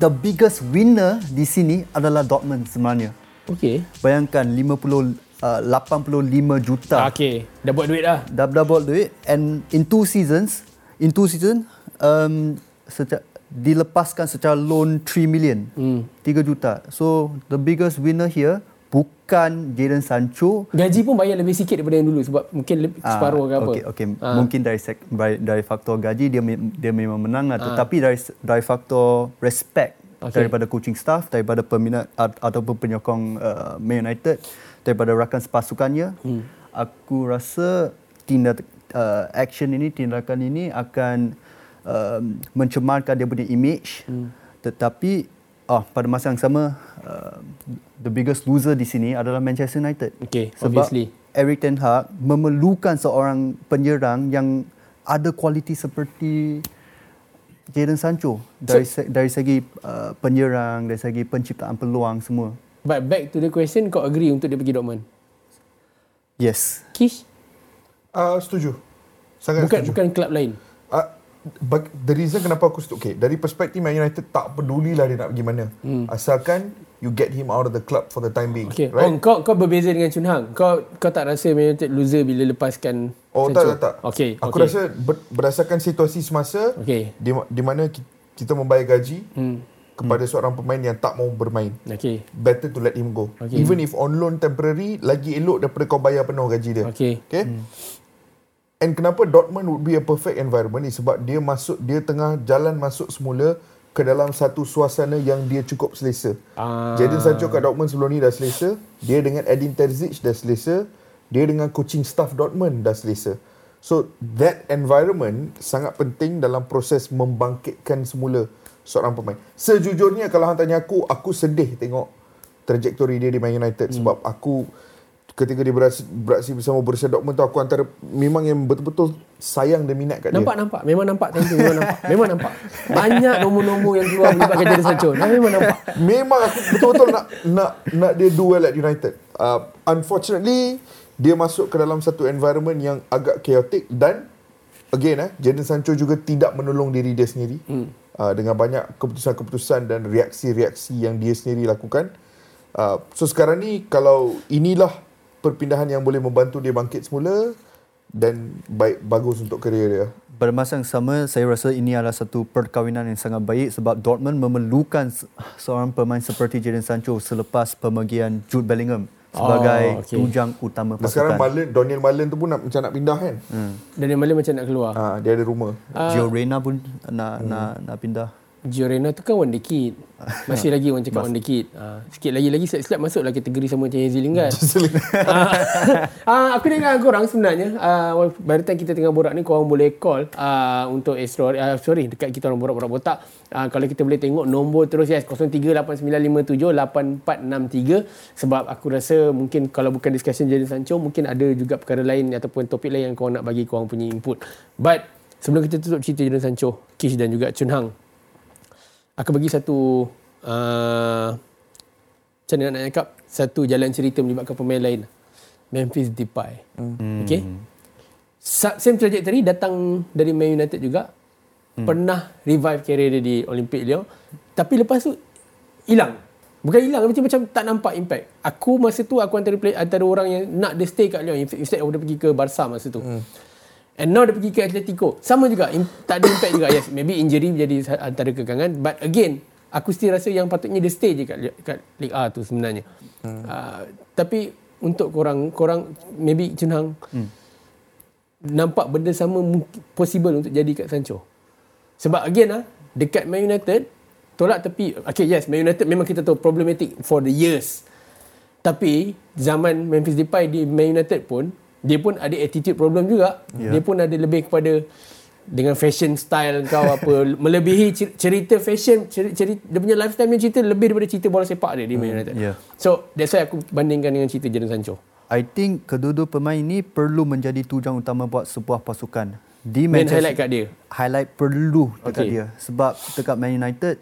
the biggest winner di sini adalah Dortmund sebenarnya. Okey. Bayangkan 50 uh, 85 juta. Okay, dah buat duit dah. Dah dah buat duit and in two seasons, in two season um secara, dilepaskan secara loan 3 million. Hmm. 3 juta. So the biggest winner here bukan Jadon Sancho Gaji pun bayar lebih sikit daripada yang dulu sebab mungkin lebih, Ah, separuh ke apa. Okey, okey. Ah. Mungkin dari, sek, dari faktor gaji dia dia memang menang lah. Tetapi dari dari faktor respect Okey. daripada coaching staff, daripada peminat at- ataupun penyokong uh, Man United, daripada rakan sepasukannya, hmm. aku rasa tindak uh, action ini, tindakan ini akan um, mencemarkan dia punya image. Hmm. Tetapi oh, pada masa yang sama uh, the biggest loser di sini adalah Manchester United. Okay, Sebab obviously. Eric Ten Hag memerlukan seorang penyerang yang ada kualiti seperti Jadon Sancho dari se- dari segi uh, penyerang, dari segi penciptaan peluang semua. But back to the question, kau agree untuk dia pergi Dortmund? Yes. Kish? Uh, setuju. Sangat Bukan setuju. bukan klub lain. Uh, bag, the reason kenapa aku setuju. Okay, dari perspektif Man United tak pedulilah dia nak pergi mana. Hmm. Asalkan you get him out of the club for the time being. Okay. Right? Oh, kau kau berbeza dengan Chun Hang. Kau kau tak rasa Man United loser bila lepaskan Oh Sancho? tak tak tak. Okay. Aku okay. rasa ber, berdasarkan situasi semasa Okay. di, di mana ki- kita membayar gaji Hmm. Kepada seorang pemain yang tak mau bermain. Okay. Better to let him go. Okay. Even if on loan temporary lagi elok daripada kau bayar penuh gaji dia. Okay. Okay. Hmm. And kenapa Dortmund would be a perfect environment ni sebab dia masuk dia tengah jalan masuk semula ke dalam satu suasana yang dia cukup selesa. Ah. Jadon Sancho kat Dortmund sebelum ni dah selesa, dia dengan Edin Terzic dah selesa, dia dengan coaching staff Dortmund dah selesa. So that environment sangat penting dalam proses membangkitkan semula seorang pemain. Sejujurnya kalau hang tanya aku, aku sedih tengok trajektori dia di Man United hmm. sebab aku ketika dia beraksi, beraksi bersama Borussia Dortmund tu aku antara memang yang betul-betul sayang dan minat kat Nampak dia. nampak. Memang nampak time tu memang nampak. Memang nampak. Banyak nombor-nombor yang keluar melibatkan Jadon Sancho. Nah, memang nampak. Memang aku betul-betul nak nak nak dia do well at United. Uh, unfortunately dia masuk ke dalam satu environment yang agak chaotic dan again eh Jadon Sancho juga tidak menolong diri dia sendiri. Hmm. Uh, dengan banyak keputusan-keputusan dan reaksi-reaksi yang dia sendiri lakukan. Uh, so sekarang ni kalau inilah perpindahan yang boleh membantu dia bangkit semula dan baik bagus untuk kerjaya dia. Pada masa yang sama, saya rasa ini adalah satu perkahwinan yang sangat baik sebab Dortmund memerlukan se- seorang pemain seperti Jadon Sancho selepas pemergian Jude Bellingham sebagai Oh, okey. tujang utama Dan sekarang pasukan. Marlon, Daniel Marlon tu pun nak macam nak pindah kan. Hmm. Dan yang malam macam nak keluar. Ha, dia ada rumah. Gio Reyna pun nak nak nak pindah. Gio Reyna tu kan wonder kid. Masih lagi orang cakap wonder kid. Ah, sikit lagi lagi silap masuklah kategori sama macam Hazel Lingard. ah, ah, aku dengan korang sebenarnya ah, by the time kita tengah borak ni korang boleh call ah, untuk Astro ah, sorry dekat kita orang borak-borak botak ah, kalau kita boleh tengok nombor terus yes 0389578463 sebab aku rasa mungkin kalau bukan discussion Jadon Sancho mungkin ada juga perkara lain ataupun topik lain yang korang nak bagi korang punya input but sebelum kita tutup cerita Jadon Sancho Kish dan juga Chun Hang aku bagi satu uh, macam mana nak cakap? Satu jalan cerita melibatkan pemain lain. Memphis Depay. Hmm. okay Sa- same trajectory datang dari Man United juga. Hmm. pernah revive career dia di Olympic Lyon tapi lepas tu hilang. Bukan hilang macam macam tak nampak impact. Aku masa tu aku antara play, antara orang yang nak dia stay kat Lyon. Instead of dia pergi ke Barca masa tu. Hmm. And now dia pergi ke Atletico. Sama juga. im- tak ada impact juga. Yes, maybe injury menjadi sa- antara kekangan. But again, aku still rasa yang patutnya dia stay je kat, kat Liga A tu sebenarnya. Hmm. Uh, tapi untuk korang, korang maybe Chun Hang, hmm. nampak benda sama mungkin possible untuk jadi kat Sancho. Sebab again ah dekat Man United, tolak tepi. Okay, yes, Man United memang kita tahu problematic for the years. Tapi zaman Memphis Depay di Man United pun dia pun ada attitude problem juga. Yeah. Dia pun ada lebih kepada dengan fashion style kau apa melebihi cer- cerita fashion cerita, cerita dia punya lifestyle punya cerita lebih daripada cerita bola sepak dia di Man United. yeah. So that's why aku bandingkan dengan cerita Jadon Sancho. I think kedua-dua pemain ini perlu menjadi tujang utama buat sebuah pasukan. Di Main Manchester highlight kat dia. Highlight perlu dekat Okay. dia sebab dekat Man United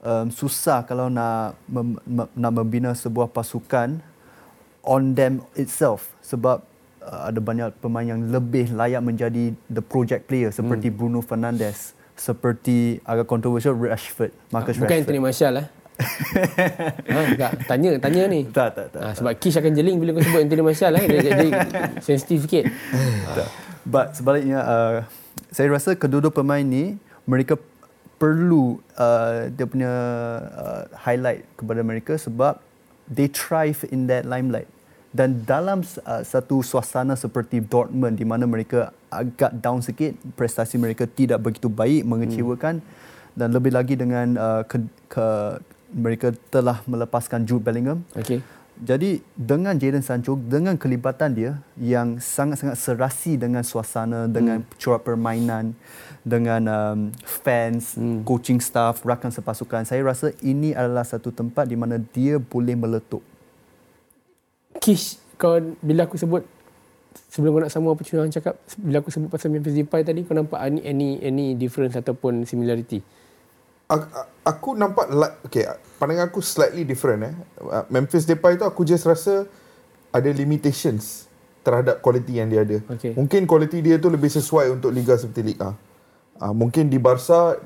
um, susah kalau nak mem, me- nak membina sebuah pasukan on them itself sebab ada banyak pemain yang lebih layak menjadi the project player seperti Hmm. Bruno Fernandes, seperti agak controversial Rashford, Marcus Bukan Rashford. Anthony Martial lah. ha, tak, tanya, tanya ni. Tak, tak, tak. Ha, sebab Kish akan jeling bila kau sebut Anthony Martial lah. Dia jadi sensitif sikit. Tak. But sebaliknya, uh, saya rasa kedua-dua pemain ni, mereka perlu uh, dia punya uh, highlight kepada mereka sebab they thrive in that limelight. Dan dalam uh, satu suasana seperti Dortmund di mana mereka agak down sikit, prestasi mereka tidak begitu baik, mengecewakan hmm. dan lebih lagi dengan uh, ke, ke mereka telah melepaskan Jude Bellingham. Okay. Jadi dengan Jadon Sancho dengan kelibatan dia yang sangat-sangat serasi dengan suasana dengan hmm. corak permainan dengan um, fans, hmm. coaching staff, rakan sepasukan saya rasa ini adalah satu tempat di mana dia boleh meletup. Kish kau bila aku sebut sebelum kau nak sama apa cakap cakap bila aku sebut pasal Memphis Depay tadi kau nampak any any, any difference ataupun similarity? aku nampak like okay pandangan aku slightly different eh uh, Memphis Depay tu aku just rasa ada limitations terhadap kualiti yang dia ada okay. mungkin kualiti dia tu lebih sesuai untuk liga seperti Liga uh, mungkin di Barca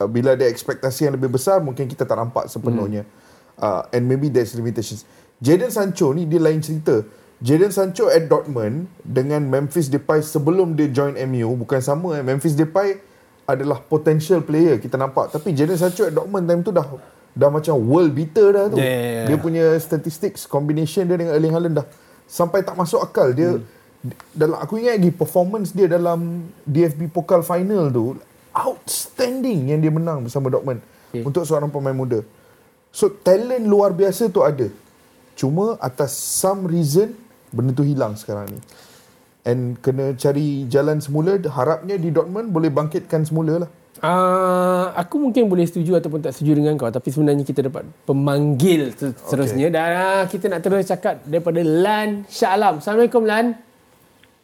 uh, bila ada ekspektasi yang lebih besar mungkin kita tak nampak sepenuhnya hmm. uh, and maybe there's limitations Jadon Sancho ni dia lain cerita. Jadon Sancho at Dortmund dengan Memphis Depay sebelum dia join MU bukan sama eh. Memphis Depay adalah potential player kita nampak. Tapi Jadon Sancho at Dortmund time tu dah dah macam world beater dah tu. Yeah, yeah, yeah. dia punya statistics combination dia dengan Erling Haaland dah sampai tak masuk akal. Dia hmm. dalam aku ingat lagi performance dia dalam DFB Pokal final tu outstanding yang dia menang bersama Dortmund. Okay. untuk seorang pemain muda. So talent luar biasa tu ada cuma atas some reason benda tu hilang sekarang ni and kena cari jalan semula harapnya di Dortmund boleh bangkitkan semula lah Uh, aku mungkin boleh setuju ataupun tak setuju dengan kau tapi sebenarnya kita dapat pemanggil seterusnya okay. dan uh, kita nak terus cakap daripada Lan Shah Alam. Assalamualaikum Lan.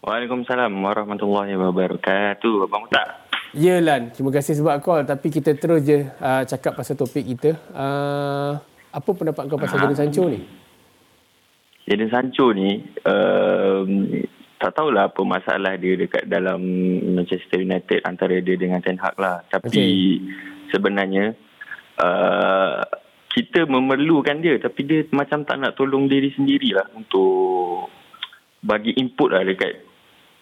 Waalaikumsalam warahmatullahi wabarakatuh. Abang tak? Ya Lan, terima kasih sebab call tapi kita terus je uh, cakap pasal topik kita. Uh, apa pendapat kau pasal Jadon Sancho ni? Jadon Sancho ni uh, tak tahulah apa masalah dia dekat dalam Manchester United antara dia dengan Ten Hag lah. Tapi okay. sebenarnya uh, kita memerlukan dia tapi dia macam tak nak tolong diri sendirilah untuk bagi input lah dekat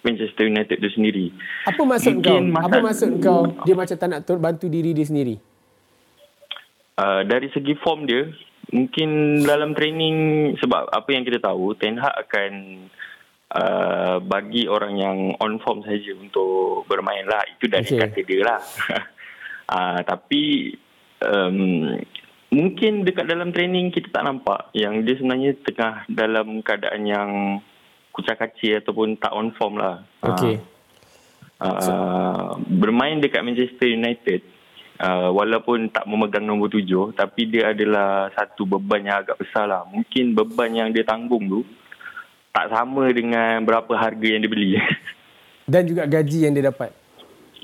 Manchester United tu sendiri. Apa maksud Mungkin kau? Apa maksud kau dia macam tak nak bantu diri dia sendiri? Uh, dari segi form dia, mungkin dalam training sebab apa yang kita tahu Ten Hag akan uh, bagi orang yang on form saja untuk bermain lah. Itu dari okay. kata dia lah. uh, tapi um, mungkin dekat dalam training kita tak nampak yang dia sebenarnya tengah dalam keadaan yang kucak kacir ataupun tak on form lah. Okay. Uh, uh, bermain dekat Manchester United uh, walaupun tak memegang nombor tujuh tapi dia adalah satu beban yang agak besar lah. Mungkin beban yang dia tanggung tu tak sama dengan berapa harga yang dia beli. Dan juga gaji yang dia dapat.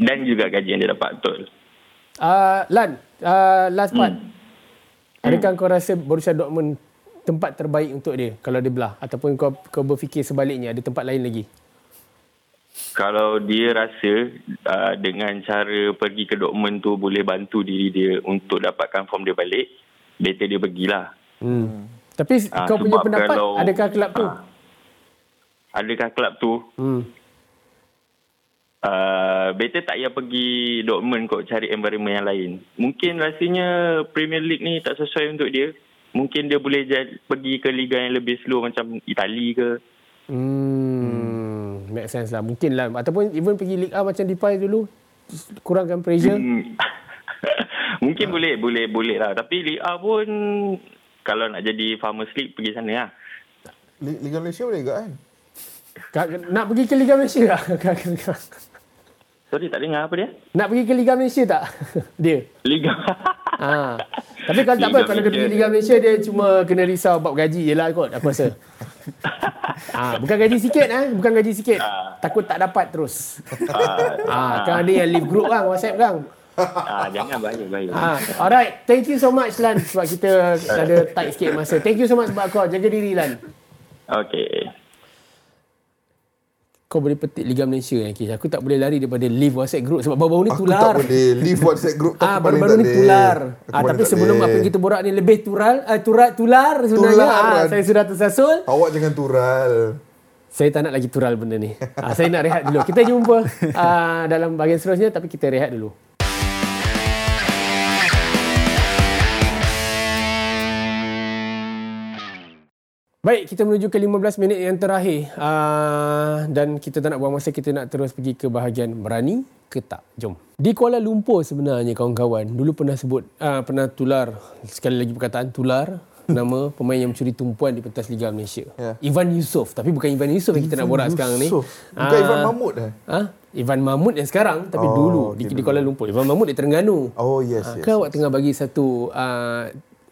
Dan juga gaji yang dia dapat, betul. Uh, Lan, uh, last part. Hmm. Adakah hmm. kau rasa Borussia Dortmund tempat terbaik untuk dia kalau dia belah? Ataupun kau, kau berfikir sebaliknya, ada tempat lain lagi? Kalau dia rasa uh, dengan cara pergi ke Dortmund tu boleh bantu diri dia untuk dapatkan form dia balik, better dia pergilah. Hmm. Tapi uh, kau punya pendapat, kalau, adakah kelab tu? Uh, adakah kelab tu hmm. uh, better tak payah pergi Dortmund kot cari environment yang lain mungkin rasanya Premier League ni tak sesuai untuk dia mungkin dia boleh jad, pergi ke liga yang lebih slow macam Itali ke hmm. Make sense lah mungkin lah ataupun even pergi Liga A macam Depay dulu kurangkan pressure hmm. mungkin ha. boleh boleh boleh lah tapi Liga A pun kalau nak jadi Farmers League pergi sana lah Liga Malaysia boleh juga kan nak pergi ke Liga Malaysia tak? Sorry, tak dengar apa dia? Nak pergi ke Liga Malaysia tak? dia. Liga. ha. Tapi kalau tak apa, kalau dia pergi Liga Malaysia, dia cuma kena risau bab gaji je lah kot, aku rasa. Ha. Bukan gaji sikit, eh? bukan gaji sikit. Ha. Takut tak dapat terus. ha. Kan ada yang live group kan, WhatsApp kan. Ah, jangan bahaya bahaya. Ah, alright, thank you so much Lan sebab kita ada tight sikit masa. Thank you so much sebab kau jaga diri Lan. Okay. Kau boleh petik Liga Malaysia kan Kish. Aku tak boleh lari daripada leave WhatsApp group sebab baru-baru ni Aku tular. tak boleh leave WhatsApp group tu. Ah aku baru-baru ni tular. Aku Ah tapi sebelum apa yang kita borak ni lebih tural uh, turat tular sebenarnya. Tular, Ah kan? saya sudah tersasul. Awak jangan tural. Saya tak nak lagi tural benda ni. Ah saya nak rehat dulu. Kita jumpa ah dalam bahagian seterusnya tapi kita rehat dulu. Baik, kita menuju ke 15 minit yang terakhir. Uh, dan kita tak nak buang masa, kita nak terus pergi ke bahagian berani ke tak. Jom. Di Kuala Lumpur sebenarnya kawan-kawan, dulu pernah sebut, uh, pernah tular, sekali lagi perkataan tular, nama pemain yang mencuri tumpuan di pentas Liga Malaysia. Ya. Ivan Yusof. Tapi bukan Ivan Yusof yang kita nak borak sekarang ni. Bukan Ah, Ivan Mahmud eh? Ha? Ivan Mahmud yang sekarang tapi Oh, dulu okey, di, di Kuala Lumpur. Ivan Mahmud di Terengganu. Oh yes, Ah, yes. Ke awak tengah bagi satu uh,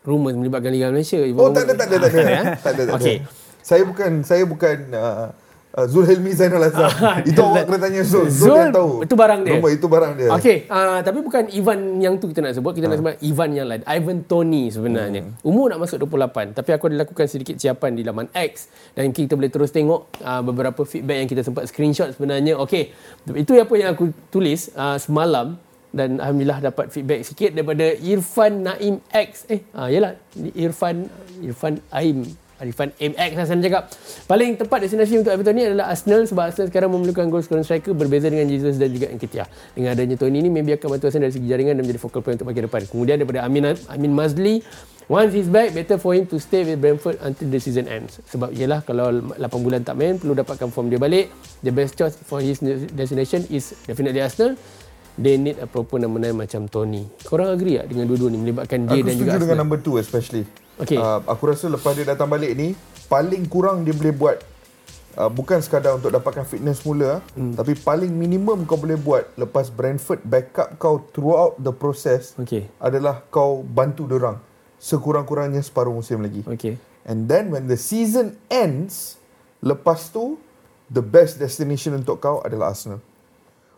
rumours melibatkan Liga Malaysia? Oh tak ada tak ada tak ada. Ah, Tak ada tak ada. Okey. Saya bukan saya bukan uh, uh, Zulhelmi Zainal Azhar. itu awak kena tanya Zul. Zul, Zul, yang tahu. itu barang dia. Nombor itu barang dia. Okey, uh, tapi bukan Ivan yang tu kita nak sebut, kita Ah. nak sebut Ivan yang lain. Ivan Tony sebenarnya. Hmm. Umur nak masuk 28, tapi aku ada lakukan sedikit siapan di laman X dan kita boleh terus tengok uh, beberapa feedback yang kita sempat screenshot sebenarnya. Okey, itu apa yang aku tulis uh, semalam dan alhamdulillah dapat feedback sikit daripada Irfan Naim X. Eh, ah yalah, Irfan Irfan Aim Arifan MX lah saya cakap. Paling tepat destinasi untuk Everton ni adalah Arsenal sebab Arsenal sekarang memerlukan goal scoring striker berbeza dengan Jesus dan juga Nketiah. Dengan adanya Tony ni maybe akan bantu Arsenal dari segi jaringan dan menjadi focal point untuk bahagian depan. Kemudian daripada Amin Amin Mazli Once he's back, better for him to stay with Brentford until the season ends. Sebab ialah kalau 8 bulan tak main, perlu dapatkan form dia balik. The best choice for his destination is definitely Arsenal. They need a proper number 9 macam Tony. Korang agree tak dengan dua-dua ni melibatkan dia Aku dan juga setuju dengan number two especially. Okey. Uh, aku rasa lepas dia datang balik ni, paling kurang dia boleh buat uh, bukan sekadar untuk dapatkan fitness mula, hmm. tapi paling minimum kau boleh buat lepas Brentford backup kau throughout the process Okey. adalah kau bantu dorang sekurang-kurangnya separuh musim lagi. Okey. And then when the season ends, lepas tu the best destination untuk kau adalah Arsenal.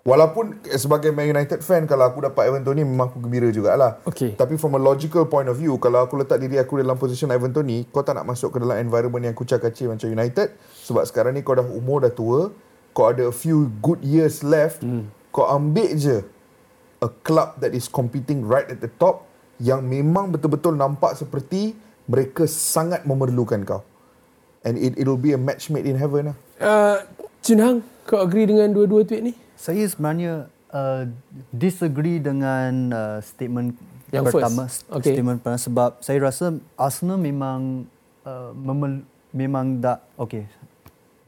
Walaupun sebagai Man United fan kalau aku dapat Ivan Toney memang aku gembira jugalah. Okey. Tapi from a logical point of view kalau aku letak diri aku dalam position Ivan Toney, kau tak nak masuk ke dalam environment yang kucak kacir macam United sebab sekarang ni kau dah umur dah tua, kau ada a few good years left, hmm. kau ambil je a club that is competing right at the top yang memang betul-betul nampak seperti mereka sangat memerlukan kau. And it it'll be a match made in heaven lah. Uh, Jun Hang, kau agree dengan dua-dua tweet ni? Saya sebenarnya uh, disagree dengan uh, statement Yang pertama. first. Okay. Statement pertama sebab saya rasa Arsenal memang uh, memel, memang tak okay.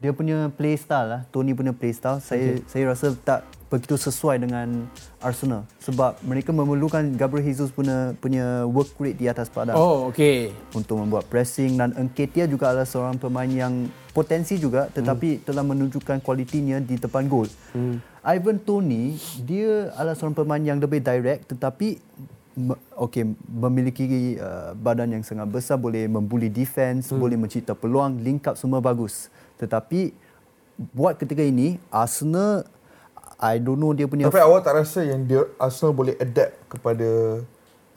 Dia punya play style lah, Tony punya play style saya okay. saya rasa tak begitu sesuai dengan Arsenal sebab mereka memerlukan Gabriel Jesus punya punya work rate di atas padang Oh, okey. untuk membuat pressing dan Enketia juga adalah seorang pemain yang potensi juga tetapi hmm. telah menunjukkan kualitinya di depan gol. Hmm. Ivan Tony dia adalah seorang pemain yang lebih direct tetapi okey memiliki uh, badan yang sangat besar boleh membuli defense, hmm. boleh mencipta peluang, link up semua bagus. Tetapi buat ketika ini Arsenal I don't know dia punya Tapi awak tak rasa yang dia Arsenal boleh adapt kepada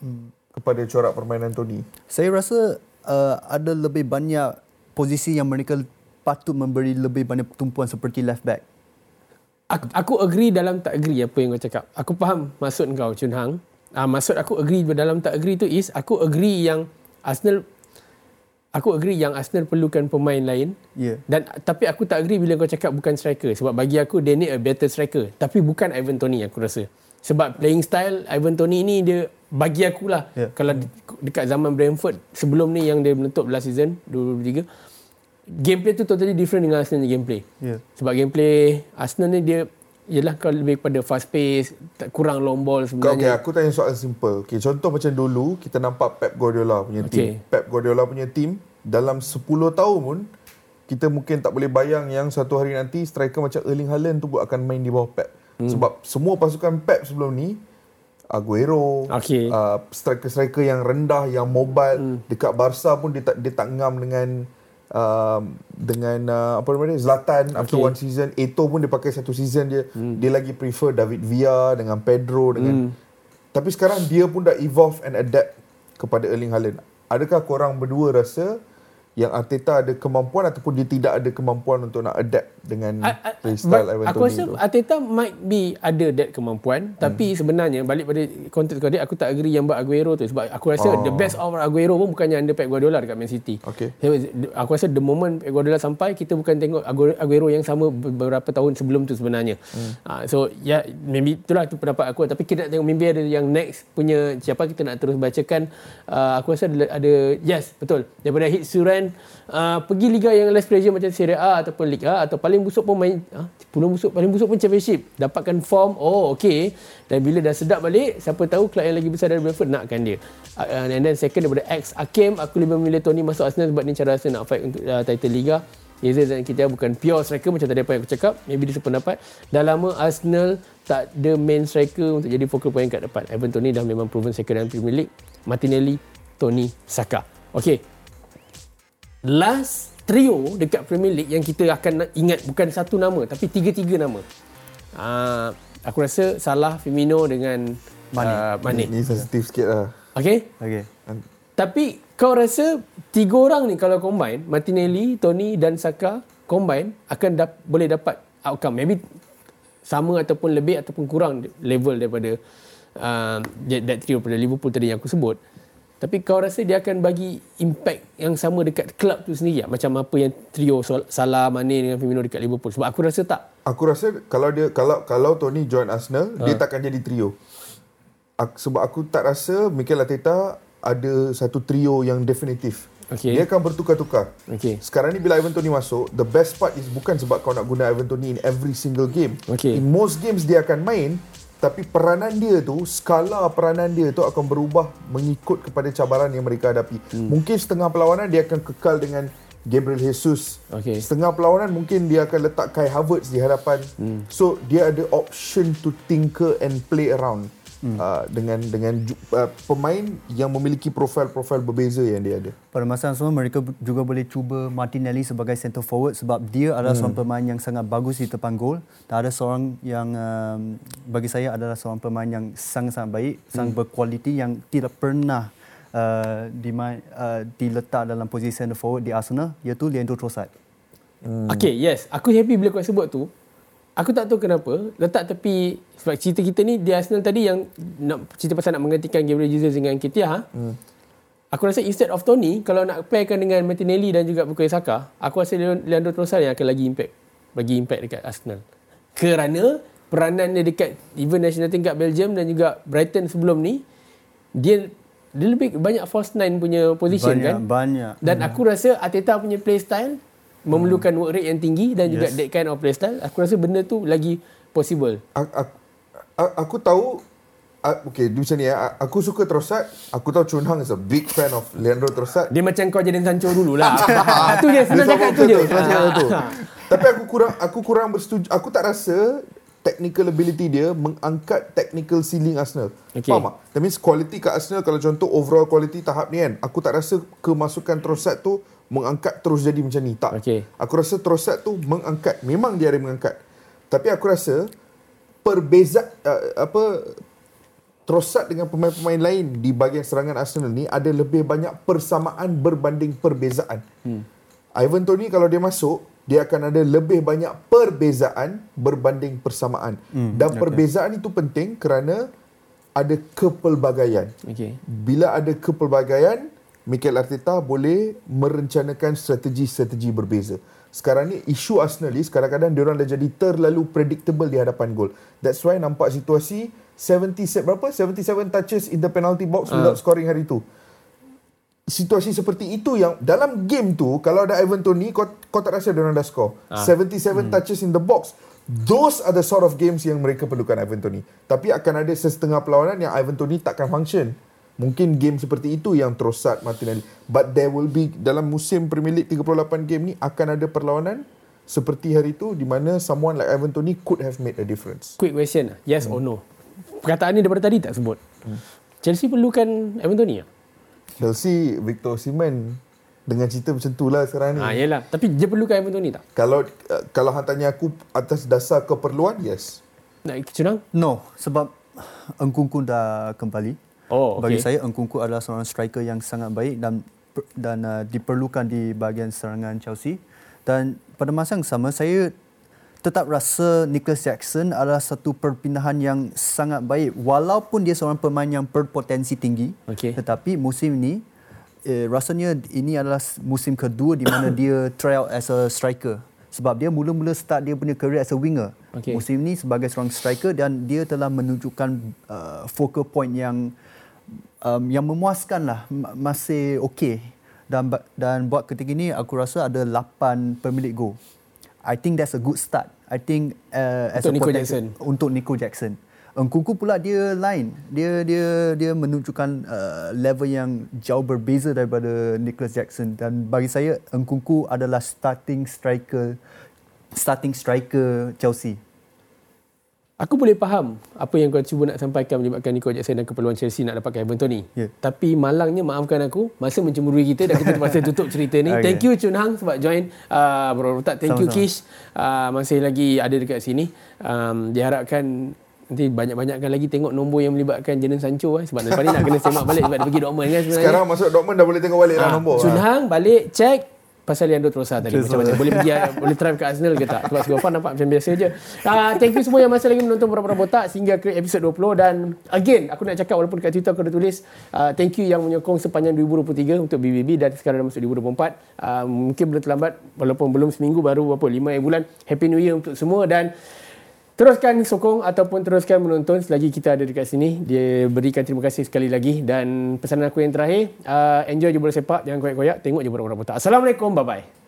hmm. kepada corak permainan Tony? Saya rasa uh, ada lebih banyak posisi yang mereka patut memberi lebih banyak tumpuan seperti left back. Aku, aku agree dalam tak agree apa yang kau cakap. Aku faham maksud kau Chun Hang. Uh, maksud aku agree dalam tak agree tu is aku agree yang Arsenal aku agree yang Arsenal perlukan pemain lain. Ya. Yeah. Dan tapi aku tak agree bila kau cakap bukan striker sebab bagi aku they need a better striker tapi bukan Ivan Tony aku rasa. Sebab playing style Ivan Tony ni dia bagi aku lah Ya. kalau de- dekat zaman Brentford sebelum ni yang dia menutup last season 2023 gameplay tu totally different dengan Arsenal ni gameplay. Ya. Sebab gameplay Arsenal ni dia ialah kau lebih pada fast pace, tak kurang long ball Kau, okay, sebenarnya. aku tanya soalan simple. Okay, contoh macam dulu kita nampak Pep Guardiola punya Okay. team. Pep Guardiola punya team dalam 10 tahun pun kita mungkin tak boleh bayang yang satu hari nanti striker macam Erling Haaland tu akan main di bawah Pep. Hmm. Sebab semua pasukan Pep sebelum ni Aguero, Okay. uh, striker-striker yang rendah, yang mobile. Hmm. Dekat Barca pun dia tak dia tak ngam dengan uh, dengan uh, apa nama dia Zlatan after Okay. one season. Eto pun dia pakai satu season dia. Hmm. Dia lagi prefer David Villa dengan Pedro dengan Hmm. tapi sekarang dia pun dah evolve and adapt kepada Erling Haaland. Adakah korang berdua rasa yang Arteta ada kemampuan ataupun dia tidak ada kemampuan untuk nak adapt dengan playstyle but Ivan aku Toney rasa tu. Arteta might be ada that kemampuan hmm. tapi sebenarnya balik pada konteks kau dia aku tak agree yang buat Aguero tu sebab aku rasa oh. the best of Aguero pun bukannya under Pep Guardiola dekat Man City. Okay. Aku rasa the moment Pep Guardiola sampai kita bukan tengok Aguero- yang sama beberapa tahun sebelum tu sebenarnya. Hmm. Uh, so ya yeah, maybe itulah tu pendapat aku tapi kita nak tengok maybe ada yang next punya siapa kita nak terus bacakan uh, aku rasa ada, ada yes betul daripada hit Uh, pergi liga yang less pressure macam Serie A ataupun Liga atau paling busuk pun main ha, paling busuk paling busuk pun championship. Dapatkan form oh okey dan bila dah sedap balik siapa tahu kelab yang lagi besar dari Brentford nakkan dia. Uh, and then second daripada X Hakim. Aku lebih memilih Tony masuk Arsenal sebab ni cara Arsenal nak fight untuk uh, title Liga. Yeza dan kita bukan pure striker macam tadi apa yang aku cakap. Maybe dia sependapat. Dah lama Arsenal tak ada main striker untuk jadi focal point kat depan. Ivan Tony dah memang proven striker dalam Premier League Martinelli Tony Saka. Okey last trio dekat Premier League yang kita akan ingat bukan satu nama tapi tiga-tiga nama. Uh, aku rasa Salah, Firmino dengan Mane. Uh, Mane. Ni sensitif sikit lah. Okay? Okay. Tapi kau rasa tiga orang ni kalau combine, Martinelli, Tony dan Saka combine akan dap- boleh dapat outcome. Maybe sama ataupun lebih ataupun kurang level daripada uh, that, that trio pada Liverpool tadi yang aku sebut. Tapi kau rasa dia akan bagi impact yang sama dekat klub tu sendiri tak? Macam apa yang trio Salah, Mane dengan Firmino dekat Liverpool. Sebab aku rasa tak. Aku rasa kalau dia kalau kalau Tony join Arsenal, ha. dia takkan jadi trio. Aku, sebab aku tak rasa Mikel Arteta ada satu trio yang definitif. Okay. Dia akan bertukar-tukar. Okay. Sekarang ni bila Ivan Tony masuk, the best part is bukan sebab kau nak guna Ivan Tony in every single game. Okay. In most games dia akan main, tapi peranan dia tu, skala peranan dia tu akan berubah mengikut kepada cabaran yang mereka hadapi. Hmm. Mungkin setengah perlawanan dia akan kekal dengan Gabriel Jesus. Okay. Setengah perlawanan mungkin dia akan letak Kai Havertz di hadapan. Hmm. So dia ada option to tinker and play around. Hmm. Uh, dengan dengan uh, pemain yang memiliki profil-profil berbeza yang dia ada. Pada masa yang sama mereka juga boleh cuba Martinelli sebagai center forward sebab dia adalah hmm. seorang pemain yang sangat bagus di depan gol. Dan ada seorang yang um, bagi saya adalah seorang pemain yang sangat-sangat baik, hmm. sangat berkualiti yang tidak pernah uh, dima- uh, diletak dalam posisi center forward di Arsenal iaitu Leandro Trossard. Hmm. Okay, yes. Aku happy bila kau sebut tu. Aku tak tahu kenapa. Letak tepi sebab cerita kita ni di Arsenal tadi yang nak cerita pasal nak menggantikan Gabriel Jesus dengan Ketia. Hmm. Aku rasa instead of Tony, kalau nak pairkan dengan Martinelli dan juga Bukayo Saka, aku rasa Leandro Trossard yang akan lagi impact. Bagi impact dekat Arsenal. Kerana peranan dia dekat even national team kat Belgium dan juga Brighton sebelum ni, dia dia lebih banyak false nine punya position banyak, kan. Banyak. Dan aku rasa Arteta punya play style memerlukan work rate yang tinggi dan juga that kind of play style. Aku rasa benda tu lagi possible. aku, aku, aku tahu okay dia macam ni ya. aku suka Trossard aku tahu Chun Hang is a big fan of Leandro Trossard Dia macam kau jadi Sancho dululah. Ah, tu je senang cakap tu je. senang cakap betul. Ah. tapi aku kurang aku kurang bersetuju aku tak rasa technical ability dia mengangkat technical ceiling Arsenal. Okay. Faham tak? That means quality kat Arsenal kalau contoh overall quality tahap ni kan, aku tak rasa kemasukan Trossard tu mengangkat terus jadi macam ni. Tak. Okay. Aku rasa Trossard tu mengangkat. Memang dia ada mengangkat. Tapi aku rasa perbeza uh, apa Trossard dengan pemain-pemain lain di bahagian serangan Arsenal ni ada lebih banyak persamaan berbanding perbezaan. Hmm. Ivan Tony kalau dia masuk, dia akan ada lebih banyak perbezaan berbanding persamaan. Hmm. Dan perbezaan itu penting kerana ada kepelbagaian. Okay. Bila ada kepelbagaian, Mikel Arteta boleh merencanakan strategi-strategi berbeza. Sekarang ni isu Arsenal ni kadang-kadang dia orang dah jadi terlalu predictable di hadapan gol. That's why nampak situasi 70 set berapa? 77 touches in the penalty box uh. without scoring hari tu. Situasi seperti itu yang dalam game tu kalau ada Ivan Tony kau kau tak rasa dia orang dah score. Uh. 77 hmm. touches in the box. Those are the sort of games yang mereka perlukan Ivan Tony. Tapi akan ada setengah perlawanan yang Ivan Tony takkan function. Mungkin game seperti itu yang Trossard, Martinelli. But there will be dalam musim Premier League 38 game ni akan ada perlawanan seperti hari itu di mana someone like Ivan Tony could have made a difference. Quick question. Yes hmm. or no? Perkataan ni daripada tadi tak sebut. Hmm. Chelsea perlukan Evan Tony tak? Chelsea Victor Osimhen dengan cerita macam tu lah sekarang ni. Ha, yelah. Tapi dia perlukan Evan Tony tak? Kalau uh, kalau hang tanya aku atas dasar keperluan, yes. Nak curang? No, sebab Engkungku dah kembali. Oh, Bagi okay. saya Engkungku adalah seorang striker yang sangat baik dan dan uh, diperlukan di bahagian serangan Chelsea. Dan pada masa yang sama saya tetap rasa Nicholas Jackson adalah satu perpindahan yang sangat baik walaupun dia seorang pemain yang berpotensi tinggi. Okey. Tetapi musim ini eh, rasanya ini adalah musim kedua di mana dia try out as a striker. Sebab dia mula-mula start dia punya career as a winger. Okey. Musim ini sebagai seorang striker dan dia telah menunjukkan uh, focal point yang um, yang memuaskan lah masih okey dan dan buat ketika ini aku rasa ada 8 pemilik gol. I think that's a good start. I think uh, as Untuk a Nico Jackson. untuk Nico Jackson. Engkunku pula dia lain. Dia dia dia menunjukkan uh, level yang jauh berbeza daripada Nicholas Jackson dan bagi saya Engkunku adalah starting striker starting striker Chelsea. Aku boleh faham apa yang kau cuba nak sampaikan menyebabkan Nico Jackson dan keperluan Chelsea nak dapatkan Ivan Toni. Ya. Tapi malangnya maafkan aku, masa mencemburui kita dan kita terpaksa tutup cerita ni. Okay. Thank you Chun Hang sebab join uh, Bro Rotak. Thank you. Kish. Uh, masih lagi ada dekat sini. Um, diharapkan nanti banyak-banyakkan lagi tengok nombor yang melibatkan Jadon Sancho eh. sebab lepas ni nak kena semak balik sebab dia pergi Dortmund kan sebenarnya. Sekarang masuk Dortmund dah boleh tengok balik dah Ah, nombor. Chun Ah. Hang balik check pasal Leandro Trossard tadi Yes, macam mana? boleh pergi boleh try ke Arsenal ke tak? Sebab Sgofan nampak macam biasa je. Uh, thank you semua yang masih lagi menonton Pura-Pura Botak sehingga ke episod 20 dan again aku nak cakap walaupun kat Twitter aku dah tulis uh, thank you yang menyokong sepanjang 2023 untuk BBB dan sekarang dah masuk 2024 uh, mungkin belum terlambat walaupun belum seminggu baru berapa 5 bulan. Happy new year untuk semua dan Teruskan sokong ataupun teruskan menonton selagi kita ada dekat sini. Dia berikan terima kasih sekali lagi. Dan pesanan aku yang terakhir, uh, enjoy je bola sepak. Jangan koyak-koyak. Tengok je bola-bola botak. Assalamualaikum. Bye-bye.